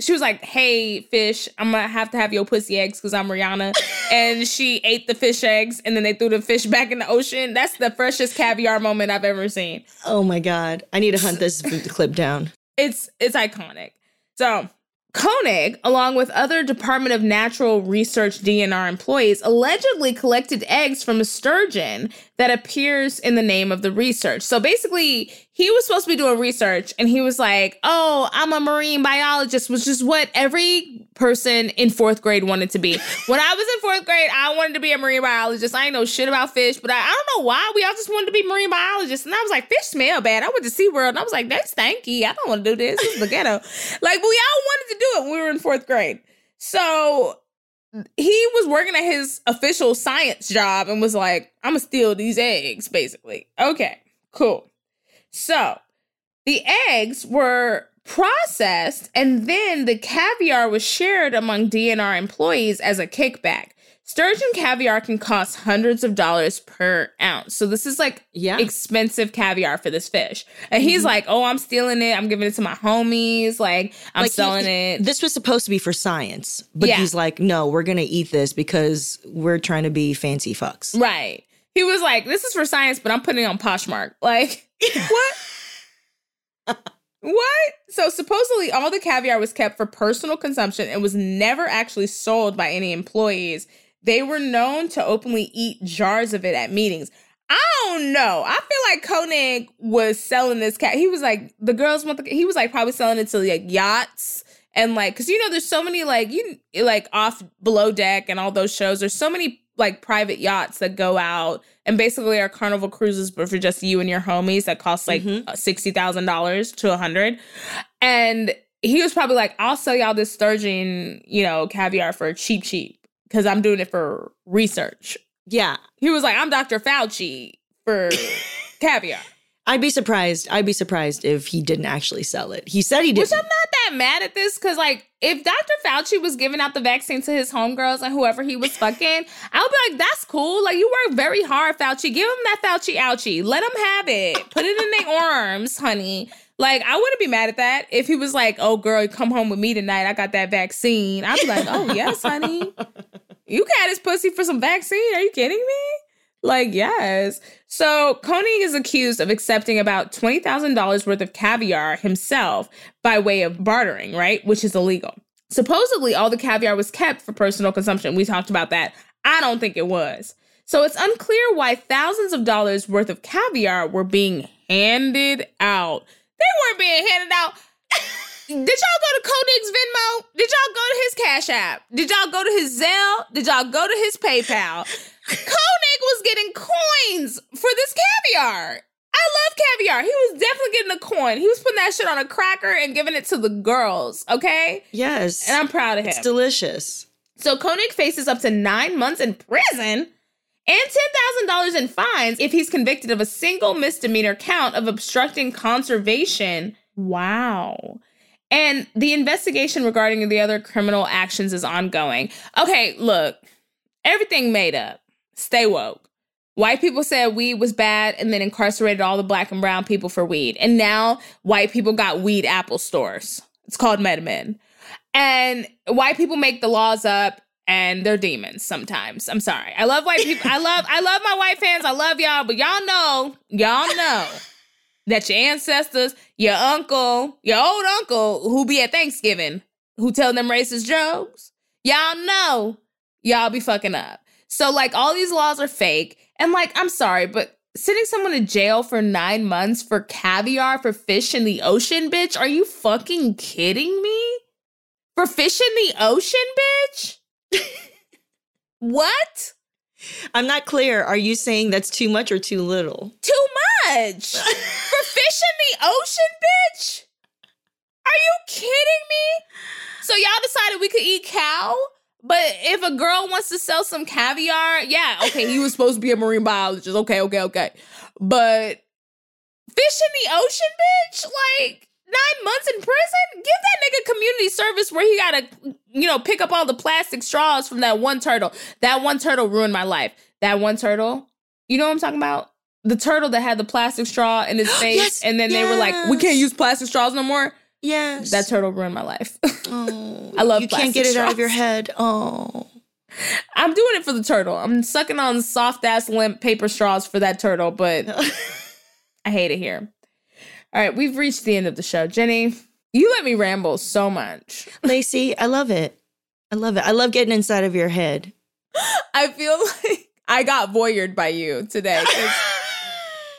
she was like, "Hey, fish, I'm gonna have to have your pussy eggs because I'm Rihanna." and she ate the fish eggs, and then they threw the fish back in the ocean. That's the freshest caviar moment I've ever seen. Oh my God. I need to hunt this clip down. It's it's iconic. So Koenig, along with other Department of Natural Research DNR employees, allegedly collected eggs from a sturgeon that appears in the name of the research. So basically, he was supposed to be doing research and he was like, Oh, I'm a marine biologist, which is what every person in fourth grade wanted to be. when I was in fourth grade, I wanted to be a marine biologist. I ain't know shit about fish, but I, I don't know why. We all just wanted to be marine biologists. And I was like, Fish smell bad. I went to SeaWorld and I was like, They stanky. I don't want to do this. This is the ghetto. like, we all wanted to do it when we were in fourth grade. So he was working at his official science job and was like, I'm gonna steal these eggs, basically. Okay, cool. So the eggs were processed and then the caviar was shared among DNR employees as a kickback. Sturgeon caviar can cost hundreds of dollars per ounce. So this is like Yeah. expensive caviar for this fish. And he's Mhm. like, "Oh, I'm stealing it. I'm giving it to my homies. Like, I'm Like, he- selling it." This was supposed to be for science, but Yeah. he's like, no, we're going to eat this because we're trying to be fancy fucks. Right. He was like, "This is for science, but I'm putting it on Poshmark." Like, what? what? So supposedly, all the caviar was kept for personal consumption and was never actually sold by any employees. They were known to openly eat jars of it at meetings. I don't know. I feel like Koenig was selling this cat. He was like, the girls want the. He was like probably selling it to like yachts and like, cause you know, there's so many like you like off below deck and all those shows. There's so many like private yachts that go out and basically are carnival cruises, but for just you and your homies that cost like Mhm. sixty thousand dollars to a hundred. And he was probably like, "I'll sell y'all this sturgeon, you know, caviar for cheap, cheap, because I'm doing it for research." Yeah. He was like, "I'm Dr. Fauci for caviar." I'd be surprised. I'd be surprised if he didn't actually sell it. He said he didn't. I'm not that mad at this because, like, if Dr. Fauci was giving out the vaccine to his homegirls and whoever he was fucking, I would be like, that's cool. Like, you work very hard, Fauci. Give him that Fauci ouchie. Let him have it. Put it in their arms, honey. Like, I wouldn't be mad at that if he was like, oh, girl, come home with me tonight. I got that vaccine. I'd be like, oh, yes, honey. You got his pussy for some vaccine. Are you kidding me? Like, yes. So Koenig is accused of accepting about $20,000 worth of caviar himself by way of bartering, right? Which is illegal. Supposedly, all the caviar was kept for personal consumption. We talked about that. I don't think it was. So it's unclear why thousands of dollars worth of caviar were being handed out. They weren't being handed out. Did y'all go to Koenig's Venmo? Did y'all go to his Cash App? Did y'all go to his Zelle? Did y'all go to his PayPal? Koenig was getting coins for this caviar. I love caviar. He was definitely getting a coin. He was putting that shit on a cracker and giving it to the girls, okay? yes. And I'm proud of him. It's delicious. So Koenig faces up to nine months in prison and $10,000 in fines if he's convicted of a single misdemeanor count of obstructing conservation. Wow. And the investigation regarding the other criminal actions is ongoing. Okay, look, everything made up. Stay woke. White people said weed was bad and then incarcerated all the black and brown people for weed. And now white people got weed apple stores. It's called MedMen. And white people make the laws up and they're demons sometimes. I'm sorry. I love white people. I love I love my white fans. I love y'all, but y'all know, y'all know that your ancestors, your uncle, your old uncle who be at Thanksgiving, who tell them racist jokes, y'all know y'all be fucking up. So like all these laws are fake. And like, I'm sorry, but sending someone to jail for nine months for caviar for fish in the ocean, bitch? Are you fucking kidding me? For fish in the ocean, bitch? what? I'm not clear. Are you saying that's too much or too little? Too much. for fish in the ocean, bitch? Are you kidding me? So y'all decided we could eat cow? But if a girl wants to sell some caviar, yeah, okay, he was supposed to be a marine biologist. Okay, okay, okay. But fish in the ocean, bitch? Like nine months in prison? Give that nigga community service where he gotta, you know, pick up all the plastic straws from that one turtle. That one turtle ruined my life. That one turtle. You know what I'm talking about? The turtle that had the plastic straw in his face, Yes, and then they were like, "We can't use plastic straws no more." Yes. That turtle ruined my life. Oh, I love You can't get it out of your head. Oh. I'm doing it for the turtle. I'm sucking on soft ass limp paper straws for that turtle, but I hate it here. All right, we've reached the end of the show. Jenny, you let me ramble so much. Laci, I love it. I love it. I love getting inside of your head. I feel like I got voyeured by you today.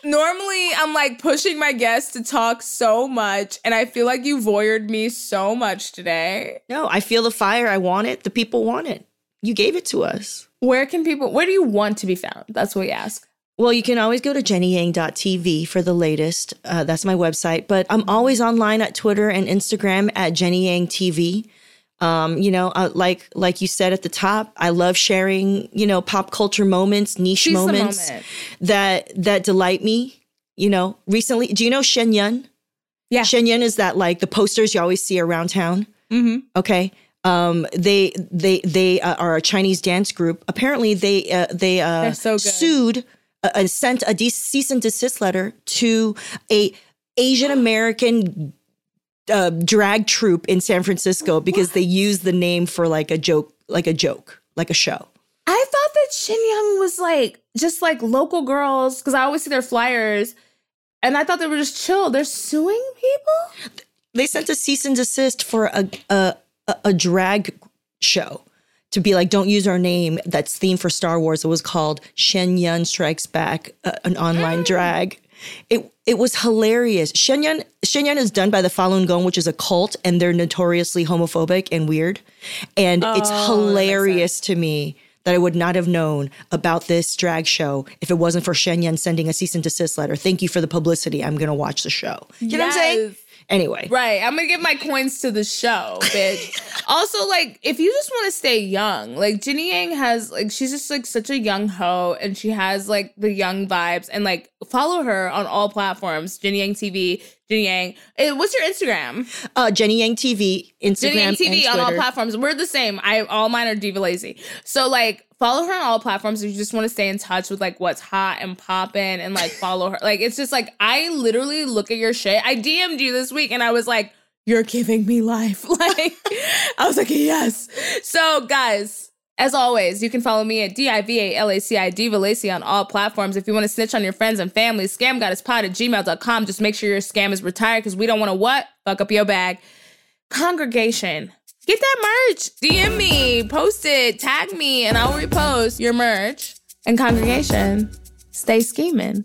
Normally, I'm like pushing my guests to talk so much, and I feel like you voyeured me so much today. No, I feel the fire. I want it. The people want it. You gave it to us. Where can people, where do you want to be found? That's what we ask. Well, you can always go to jennyyang.tv for the latest. Uh, that's my website. But I'm always online at Twitter and Instagram at Jenny Yang TV. Um, you know, uh, like like you said at the top, I love sharing, you know, pop culture moments, niche She's moments moment. that that delight me. You know, recently, do you know Shen Yun? Yeah. Shen Yun is that like the posters you always see around town. Mm-hmm. Okay. Um, they they they uh, are a Chinese dance group. Apparently, they uh, they uh, so sued uh, uh, sent a de- cease and desist letter to a Asian American uh, drag troupe in San Francisco because they used the name for like a joke, like a joke, like a show. I thought that Shen Yun was like just like local girls because I always see their flyers, and I thought they were just chill. They're suing people. They sent a cease and desist for a a, a, drag show to be like, don't use our name that's themed for Star Wars. It was called Shen Yun Strikes Back, uh, an online drag. It it was hilarious. Shen Yun Shen Yun is done by the Falun Gong, which is a cult, and they're notoriously homophobic and weird. And it's Oh, makes hilarious to me that I would not have known about this drag show if it wasn't for Shen Yun sending a cease and desist letter. Thank you for the publicity. I'm going to watch the show. You know what I'm saying? Anyway. Right. I'm gonna give my coins to the show, bitch. also, like, if you just want to stay young, like Jenny Yang has like she's just like such a young hoe and she has like the young vibes and like follow her on all platforms. Jenny Yang TV, Jenny Yang. Eh, what's your Instagram? Uh Jenny Yang TV, Instagram. Jenny Yang TV on all platforms. We're the same. I all mine are diva lazy. So like follow her on all platforms if you just want to stay in touch with like what's hot and popping and like follow her. Like it's just like I literally look at your shit. I DM'd you this week and I was like, you're giving me life. Like I was like, yes. So guys. As always, you can follow me at D-I-V-A-L-A-C-I Diva Laci on all platforms. If you want to snitch on your friends and family, scamgoddesspod at gmail.com. Just make sure your scam is retired because we don't want to what? Fuck up your bag. Congregation. Get that merch. DM me, post it, tag me, and I'll repost your merch. And congregation, stay scheming.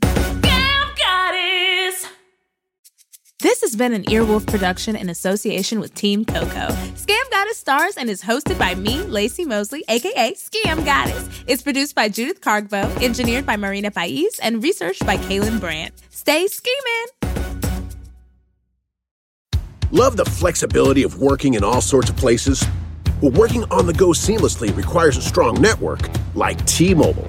This has been an Earwolf production in association with Team Coco. Scam Goddess stars and is hosted by me, Laci Mosley, aka Scam Goddess. It's produced by Judith Kargbo, engineered by Marina Pais, and researched by Kaelyn Brandt. Stay scheming. Love the flexibility of working in all sorts of places? Well, working on the go seamlessly requires a strong network like T Mobile.